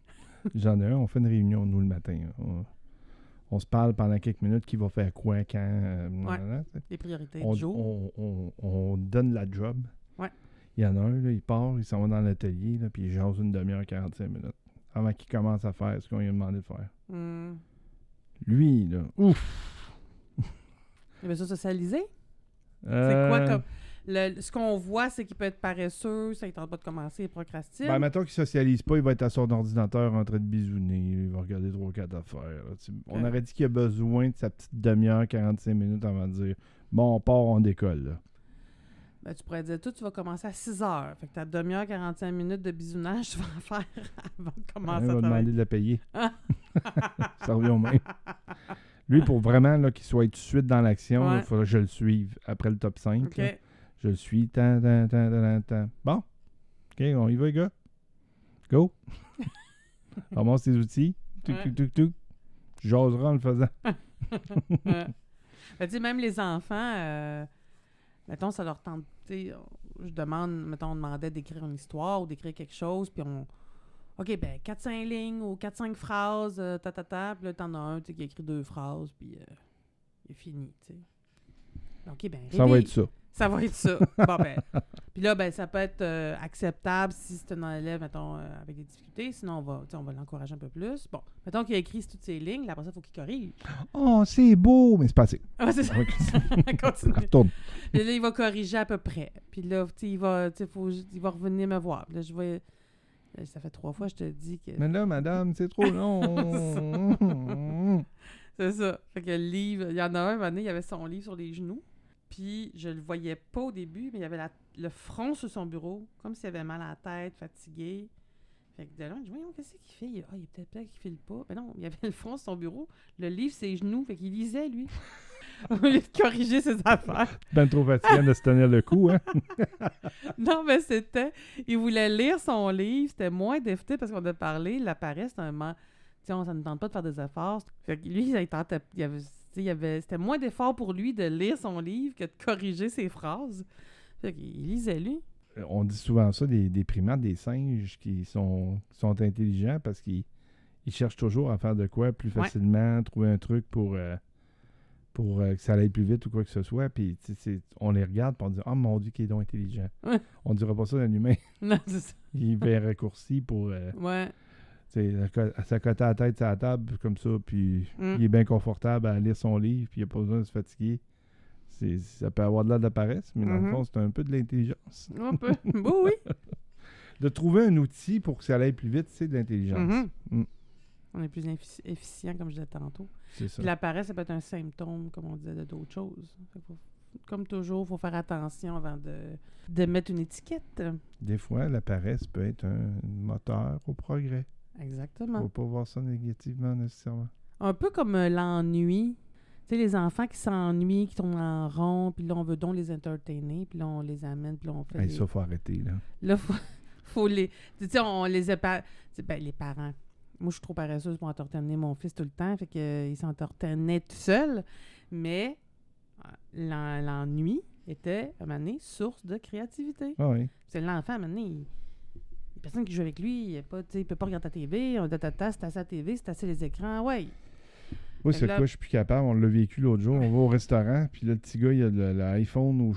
[LAUGHS] J'en ai un, on fait une réunion, nous, le matin. On, on se parle pendant quelques minutes qui va faire quoi, quand. euh. Les priorités on, du jour. on- on- on donne la job. Ouais. Il y en a un, là, il part, il s'en va dans l'atelier, là, puis il jase une demi-heure, 45 minutes. Avant qu'il commence à faire ce qu'on lui a demandé de faire. Hmm. Lui, là, ouf! Il veut ça socialiser? C'est Euh, quoi comme. le- ce qu'on voit, c'est qu'il peut être paresseux, ça ne tente pas de commencer, il procrastine. Ben, mettons qu'il socialise pas, il va être à son ordinateur en train de bisouner, il va regarder trois quatre affaires. Tu- On Ok. aurait dit qu'il a besoin de sa petite demi-heure, 45 minutes avant de dire Bon, on part, on décolle. là. Ben, tu pourrais dire, toi, tu vas commencer à 6 heures. Fait que ta demi-heure, 45 minutes de bisounage, [LAUGHS] tu vas en faire avant de commencer il à va travailler. demander de la payer. [LAUGHS] Ça revient au même. Lui, pour vraiment là, qu'il soit tout de suite dans l'action, il Ouais. faudrait que je le suive après le top 5. OK. là. Je le suis. Tant, tant, tant. Bon. OK, on y va, les gars. Go. [LAUGHS] Ramasse tes outils. Tuc, Ouais. tuc, tuc, tuc. Tu jaseras en le faisant. Ben, tu sais, même les enfants, euh, mettons, ça leur tente. tu sais, on- Je demande, mettons, on demandait d'écrire une histoire ou d'écrire quelque chose, puis on. OK, ben, 4-5 lignes ou 4-5 phrases, euh, ta, ta, ta, puis là, t'en as un, tu sais, qui a écrit deux phrases, puis euh, il est fini, tu sais. OK, ben, Ça va être ça. Ça va être ça. bon, ben. [LAUGHS] Puis là, ben, ça peut être euh, acceptable si c'est un élève, mettons, euh, avec des difficultés. Sinon, on va, on va l'encourager un peu plus. Bon, mettons qu'il a écrit toutes ces lignes, là, après ça, il faut qu'il corrige. Oh, c'est beau, mais c'est pas assez. Ah, c'est ça. [LAUGHS] Continue. Retourne. Puis là, il va corriger à peu près. Puis là, tu sais, il va, faut, il va revenir me voir. Puis là, je vais. Ça fait trois fois que je te dis que. Mais là, madame, c'est trop long. [LAUGHS] C'est ça. Fait que le livre, il y en a un, un moment donné, il avait son livre sur les genoux. Puis je le voyais pas au début, mais il avait la- le front sur son bureau, comme s'il avait mal à la tête, fatigué. Fait que de loin, je dis, voyons, qu'est-ce qu'il fait? Il- Ah, il est peut-être peut-être qu'il file pas. Mais non, il avait le front sur son bureau, le livre, ses genoux, fait qu'il lisait, lui. [LAUGHS] Au lieu de corriger ses affaires. [LAUGHS] ben trop fatiguant de se tenir le coup, hein? [LAUGHS] Non, mais c'était. Il voulait lire son livre. C'était moins défté parce qu'on a parlé. La paresse, c'est un man- Tu sais, on- ça ne tente pas de faire des efforts. Fait que lui, il tentait. Il avait, il avait, c'était moins d'effort pour lui de lire son livre que de corriger ses phrases. Fait qu'il lisait, lui. On dit souvent ça des, des primates, des singes qui sont, qui sont intelligents parce qu'ils ils cherchent toujours à faire de quoi plus Ouais. facilement, trouver un truc pour, euh, pour euh, que ça aille plus vite ou quoi que ce soit. Puis on les regarde et on dit Oh mon Dieu, qu'il est donc intelligent. Ouais. On dira pas ça d'un humain. [LAUGHS] Non, c'est ça. Il fait un raccourci pour. euh, Ouais. S'accotait la tête sur la table comme ça, puis Mm. il est bien confortable à lire son livre, puis il n'a pas besoin de se fatiguer. Ça peut avoir de l'air de la paresse, mais dans le fond, c'est un peu de l'intelligence. Un peu. oui, [LAUGHS] oui. De trouver un outil pour que ça aille plus vite, c'est de l'intelligence. Mhm. Mm. On est plus effici- efficient, comme je disais tantôt. C'est ça. Puis la paresse, ça peut être un symptôme, comme on disait, de d'autres choses. Faut- comme toujours, il faut faire attention avant de, de mettre une étiquette. Des fois, la paresse peut être un moteur au progrès. Exactement. Faut pas voir ça négativement nécessairement. Un peu comme euh, l'ennui. Tu sais, les enfants qui s'ennuient, qui tournent en rond, puis là, on veut donc les entertainer, puis là, on les amène, puis là, on fait... Hey, les- ça, faut arrêter, là. Là, faut, [LAUGHS] faut les... Tu sais, on les épa... ben, les parents. Moi, je suis trop paresseuse pour entertainer mon fils tout le temps, fait qu'il s'entertainait tout seul. Mais euh, l'en- l'ennui était, à un moment donné, source de créativité. Ah oui. C'est l'enfant, à un moment donné, il... personne qui joue avec lui, il ne peut pas regarder la TV, on tatata, c'est assez la TV, c'est assez les écrans, ouais. Moi, c'est quoi, je suis plus capable. On l'a vécu l'autre jour. On va au restaurant, puis là, le petit gars, il a l'iPhone ou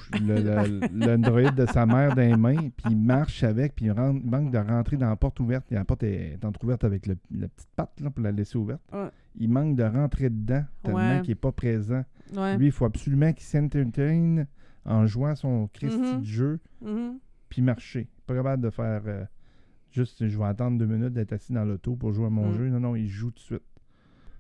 l'Android de sa mère dans les mains, puis il marche avec, puis il, rentre- il manque de rentrer dans la porte ouverte. Et la porte est entrouverte avec le- la petite patte là, pour la laisser ouverte. Ouais. Il manque de rentrer dedans, tellement Ouais. qu'il n'est pas présent. Ouais. Lui, il faut absolument qu'il s'entertaine en jouant à son Christy Mhm. de jeu, Mhm. puis marcher. Pas capable de faire euh, juste, je vais attendre deux minutes d'être assis dans l'auto pour jouer à mon Mhm. jeu. Non, non, il joue tout de suite.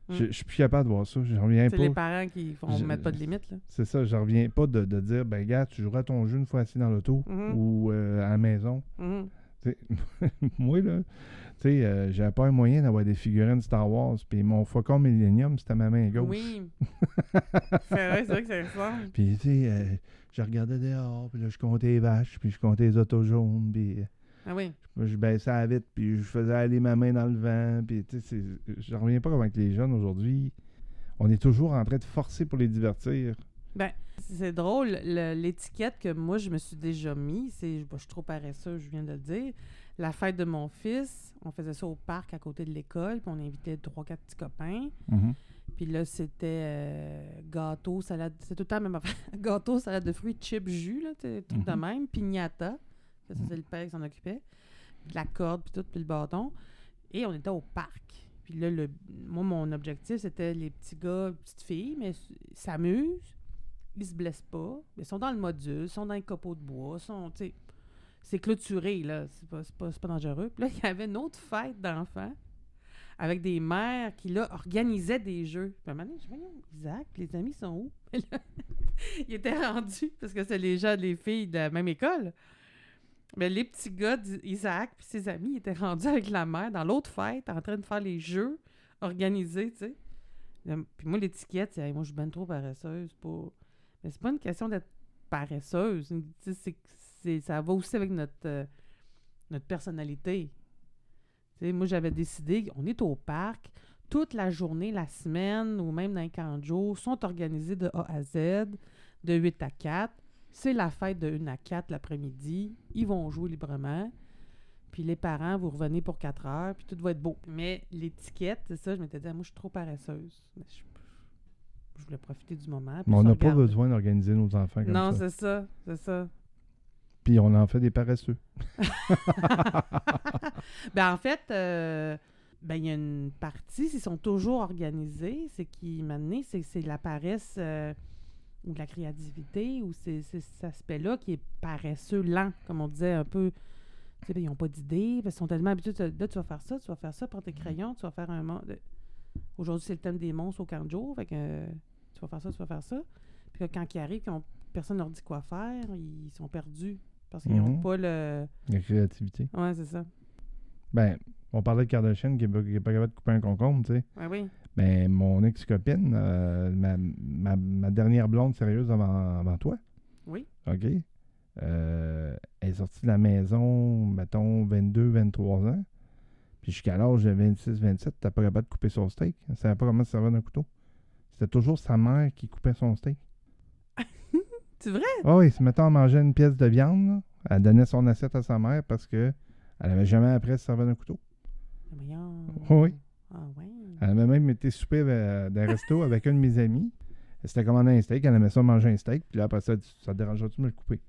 Mhm. Je je suis plus capable de voir ça. Je reviens C'est pas. les parents qui font Je- mettre pas de limite, là. C'est ça, je reviens pas de, de dire, ben gars, tu joueras ton jeu une fois assis dans l'auto Mhm. ou euh, à la maison. Mhm. Sais, [LAUGHS] Moi, là, tu sais, euh, j'avais pas un moyen d'avoir des figurines Star Wars, puis mon Faucon Millennium, c'était ma main gauche. Oui. [LAUGHS] c'est vrai, c'est vrai que ça ressemble. Puis, tu sais, euh, je regardais dehors, puis là, je comptais les vaches, puis je comptais les autos jaunes, puis Ah oui. je baissais la vitre, puis je faisais aller ma main dans le vent, puis tu sais, je reviens pas comme avec les jeunes aujourd'hui. On est toujours en train de forcer pour les divertir. Ben, c'est drôle. le- L'étiquette que moi, je me suis déjà mis, c'est. je suis trop paresseuse, je viens de le dire. La fête de mon fils, on faisait ça au parc à côté de l'école, puis on invitait trois, quatre petits copains. Puis là, c'était euh, gâteau, salade. C'est tout le temps la même affaire. [LAUGHS] gâteau, salade de fruits, chips, jus, là, truc de Mhm. même. Pignata. Ça, c'est le père qui s'en occupait. Puis la corde, puis tout, puis le bâton. Et on était au parc. Puis là, le, moi, mon objectif, c'était les petits gars, les petites filles, mais s'amusent. Ils se blessent pas. Ils sont dans le module, ils sont dans les copeaux de bois. Sont, c'est clôturé, là. C'est pas, pas, pas dangereux. Puis là, il y avait une autre fête d'enfants avec des mères qui, là, organisaient des jeux. Puis à je voyons, Isaac, les amis sont où? [LAUGHS] Là, [LAUGHS] ils étaient rendus, parce que c'est les les filles de la même école. Mais les petits gars d'Isaac puis ses amis étaient rendus avec la mère dans l'autre fête, en train de faire les jeux organisés, tu sais. Puis moi, l'étiquette, moi, je suis ben trop paresseuse pour... Mais c'est pas une question d'être paresseuse. Ça va aussi avec notre, euh, notre personnalité. Moi, j'avais décidé, on est au parc, toute la journée, la semaine, ou même dans les 40 jours, sont organisés de A à Z, de 8 à 4. C'est la fête de 1 à 4 l'après-midi. Ils vont jouer librement. Puis les parents, vous revenez pour 4 heures, puis tout va être beau. Mais l'étiquette, c'est ça, je m'étais dit, Ah, moi, je suis trop paresseuse. Mais je, je voulais profiter du moment. Mais on n'a pas besoin d'organiser nos enfants comme Non, ça. c'est ça, c'est ça. Puis on en fait des paresseux. [LAUGHS] ben en fait, euh, ben il y a une partie, s'ils sont toujours organisés, c'est qui maintenant, c'est c'est la paresse euh, ou de la créativité ou c'est cet aspect-là qui est paresseux, lent, comme on disait un peu. Tu sais, ben, ils n'ont pas d'idée, parce qu'ils sont tellement habitués. Là, tu vas faire ça, tu vas faire ça, prends tes crayons, tu vas faire un Aujourd'hui, c'est le thème des monstres au camp de jour, fait que euh, tu vas faire ça, tu vas faire ça. Puis là, quand ils arrivent, quand personne ne leur dit quoi faire, ils sont perdus parce qu'ils n'ont Mhm. pas le. La créativité. Ouais, c'est ça. Ben, on parlait de Kardashian qui n'est pas capable de couper un concombre, tu sais. Ouais, oui. Ben, mon ex-copine, euh, ma, ma, ma dernière blonde sérieuse avant, avant toi, Oui. OK? Euh, elle est sortie de la maison, mettons, 22, 23 ans. Puis jusqu'à l'âge de 26, 27, t'as pas capable de couper son steak. Elle savait pas comment se servir d'un couteau. C'était toujours sa mère qui coupait son steak. [LAUGHS] C'est vrai? Ah oui, si mettons, elle mangeait une pièce de viande, là, elle donnait son assiette à sa mère parce que elle avait jamais appris à se servir d'un couteau. Voyons. Oui. Ah ouais. Elle avait même été souper euh, d'un resto avec un de mes amis. Elle s'était commandé un steak, elle aimait ça manger un steak, puis là après ça, ça te dérangerait-tu de me le couper?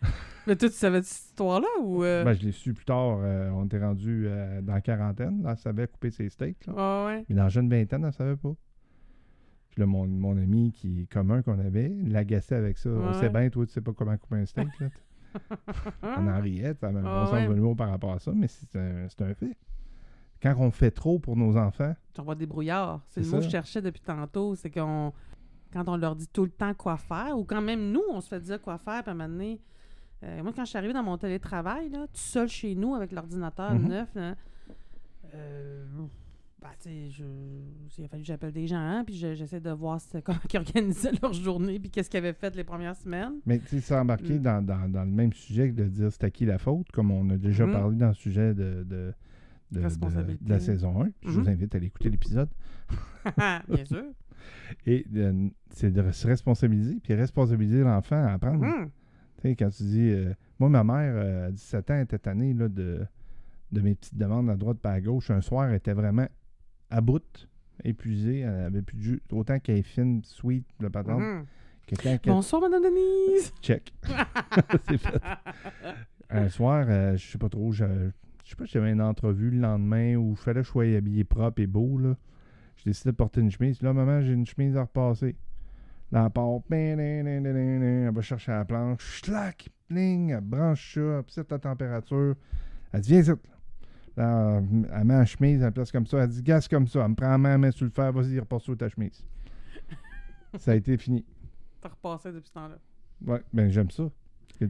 [LAUGHS] Mais toi, tu savais cette histoire-là ou. euh? Ben, je l'ai su plus tard. euh, on était rendu euh, dans la quarantaine. Là, elle savait couper ses steaks. là. Ah ouais. Mais dans la jeune vingtaine, elle ne savait pas. Puis là, mon, mon ami qui commun qu'on avait, l'agaçait avec ça. On sait bien, toi, tu sais pas comment couper un steak. Là. [LAUGHS] on en riait, ça avait un Ah bon sens ouais. de l'humour par rapport à ça, mais c'est un, c'est un fait. Quand on fait trop pour nos enfants, Tu envoies des brouillards. C'est le mot que je cherchais depuis tantôt. C'est qu'on. Quand on leur dit tout le temps quoi faire, ou quand même nous, on se fait dire quoi faire, puis à un moment donné, euh, moi, quand je suis arrivée dans mon télétravail, là, tout seul chez nous avec l'ordinateur Mhm. neuf, là, euh, bah, je- il a fallu que j'appelle des gens, hein, puis je- j'essaie de voir comment [LAUGHS] ils organisaient leur journée, puis qu'est-ce qu'ils avaient fait les premières semaines. mais tu sais, embarqué Mm. dans, dans- dans le même sujet que de dire c'est à qui la faute, comme on a déjà Mhm. parlé dans le sujet de, de, de- de- Responsabilité. de la saison 1. Je vous Mhm. invite à aller écouter l'épisode. [LAUGHS] Bien sûr. Et euh, c'est de se responsabiliser, puis responsabiliser l'enfant à apprendre. Mhm. Tu sais, quand tu dis. euh, moi, ma mère, euh, à 17 ans, était tannée là, de, de mes petites demandes à droite pas à gauche. Un soir, elle était vraiment à bout, épuisée. Elle avait plus de jus. Autant qu'elle est fine, sweet, le quand elle Bonsoir, Madame Denise. check. [LAUGHS] c'est fait. [LAUGHS] Un soir, euh, je sais pas trop, je, je sais pas si j'avais une entrevue le lendemain où il fallait que je sois habillé propre et beau. Là. J'ai décidé de porter une chemise. Là, maman, j'ai une chemise à repasser. Là, elle part. Elle va chercher la planche. Schlac! Pling! Elle branche ça. Elle set la température. Elle dit, viens ici. Là, elle met la chemise la place comme ça. Elle dit, gaz comme ça. Elle me prend la main, elle met sur le fer. Vas-y, repasse sur ta chemise. [LAUGHS] ça a été fini. T'as repassé depuis ce temps-là. Ouais, ben j'aime ça.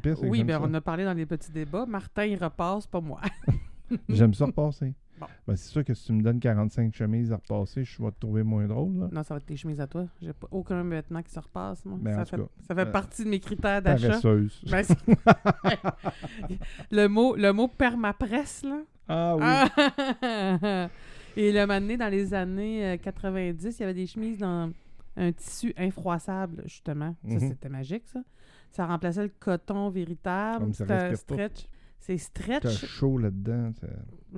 Pire, Oui, ça. on a parlé dans les petits débats. Martin, il repasse, pas moi. [LAUGHS] [LAUGHS] J'aime ça repasser. Bon. Ben, c'est sûr que si tu me donnes 45 chemises à repasser, je vais te trouver moins drôle. Là. non, ça va être tes chemises à toi. J'ai pas aucun vêtement qui se repasse, moi. Ben, en ça, fait, cas, ça fait euh, partie de mes critères d'achat. Ben, [LAUGHS] le mot, le mot permapresse, là. Ah oui. Ah! [LAUGHS] Et le moment donné, dans les années euh, 90, il y avait des chemises dans un tissu infroissable, justement. Ça, Mhm. c'était magique, ça. Ça remplaçait le coton véritable. Ça C'était un pas. Stretch. C'est T'as stretch. chaud là-dedans.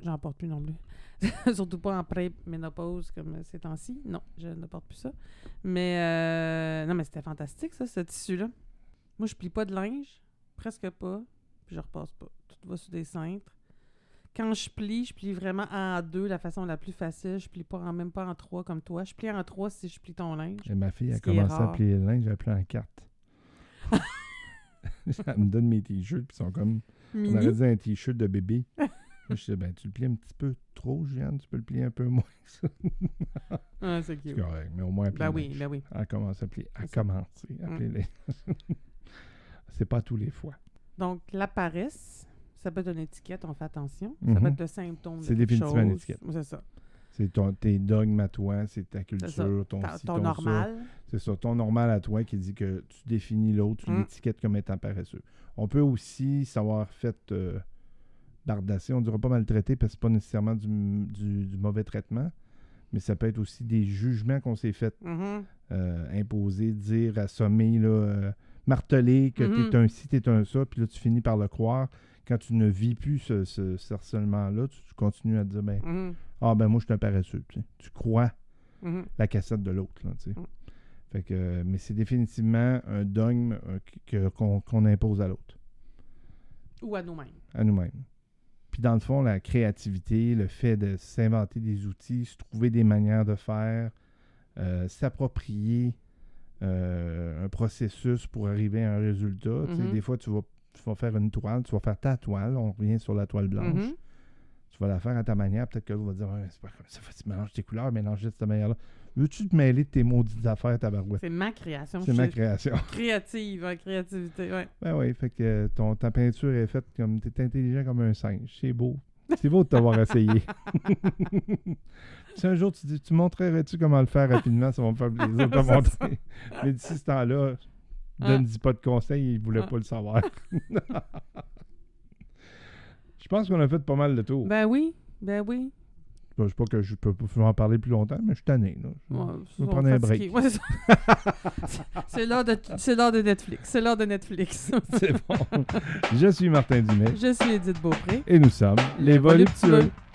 J'en porte plus non plus. [LAUGHS] Surtout pas en pré-ménopause comme ces temps-ci. Non, je ne porte plus ça. Mais euh, non, mais c'était fantastique, ça, ce tissu-là. Moi, je plie pas de linge, presque pas, puis je repasse pas. Tout va sur des cintres. Quand je plie, je plie vraiment en deux, la façon la plus facile. Je plie pas en, même pas en trois comme toi. Je plie en trois si je plie ton linge. Et ma fille a commencé à plier le linge, j'ai appelé en quatre. [LAUGHS] Elle me donne mes t-shirts, puis ils sont comme. On aurait dit un t-shirt de bébé. [LAUGHS] Moi, je disais, ben, tu le plies un petit peu trop, Jeanne, tu peux le plier un peu moins. ça. Ah, c'est C'est cute. correct, mais au moins, Ben oui, ben oui. Elle commence à plier. Elle C'est ça. commence à Mm. plier les- [LAUGHS] C'est pas tous les fois. Donc, la paresse, ça peut être une étiquette, on fait attention. Ça peut Mhm. être le symptôme de C'est définitivement une étiquette. C'est ça. C'est ton, tes dogmes à toi, c'est ta culture, ton ton ton normal. C'est ça, ton normal à toi qui dit que tu définis l'autre, tu Mm. l'étiquettes comme étant paresseux. On peut aussi savoir fait euh, bardasser, on ne dira pas maltraité parce que c'est pas nécessairement du, du- du mauvais traitement, mais ça peut être aussi des jugements qu'on s'est fait Mhm. euh, imposer, dire, assommer, là, euh, marteler que Mhm. t'es un ci, t'es un ça, puis là tu finis par le croire. Quand tu ne vis plus ce, ce- ce harcèlement-là, tu, tu continues à te dire ben, Mhm. Ah ben moi je suis un paresseux. tu sais. Tu crois Mhm. la cassette de l'autre. tu sais. Fait que, mais c'est définitivement un dogme euh, qu'on impose à l'autre, Ou à nous-mêmes. à nous-mêmes. Puis dans le fond, la créativité, le fait de s'inventer des outils, se trouver des manières de faire, euh, s'approprier euh, un processus pour arriver à un résultat. Mhm. Des fois, tu vas, tu vas faire une toile, tu vas faire ta toile, on revient sur la toile blanche. Mhm. Tu vas la faire à ta manière. Peut-être que l'autre va dire Ouais, c'est pas comme ça, tu mélanges tes couleurs, mélange de cette manière-là. Veux-tu te mêler de tes maudites affaires, tabarouette? C'est ma création. C'est ma création. [LAUGHS] Créative, hein, créativité, ouais. Ben oui, fait que euh, ton, ta peinture est faite comme. T'es intelligent comme un singe. C'est beau. C'est beau de t'avoir [LAUGHS] essayé. [LAUGHS] si un jour tu dis, tu montrerais-tu comment le faire rapidement, ça va me faire plaisir de te C'est ça. montrer. Mais d'ici ce temps-là, donne-y pas de conseils, il voulait Ah. pas le savoir. Je pense qu'on a fait pas mal de tours. Ben oui, ben oui. Je sais pas que je peux pas en parler plus longtemps, mais je suis tanné. Là. Ouais, je vais on prendre un break. Ouais, [LAUGHS] c'est l'heure de, Netflix. C'est l'heure de Netflix. [LAUGHS] C'est bon. je suis Martin Dumais Je suis Edith Beaupré. et nous sommes les voluptueux. Today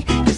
blog.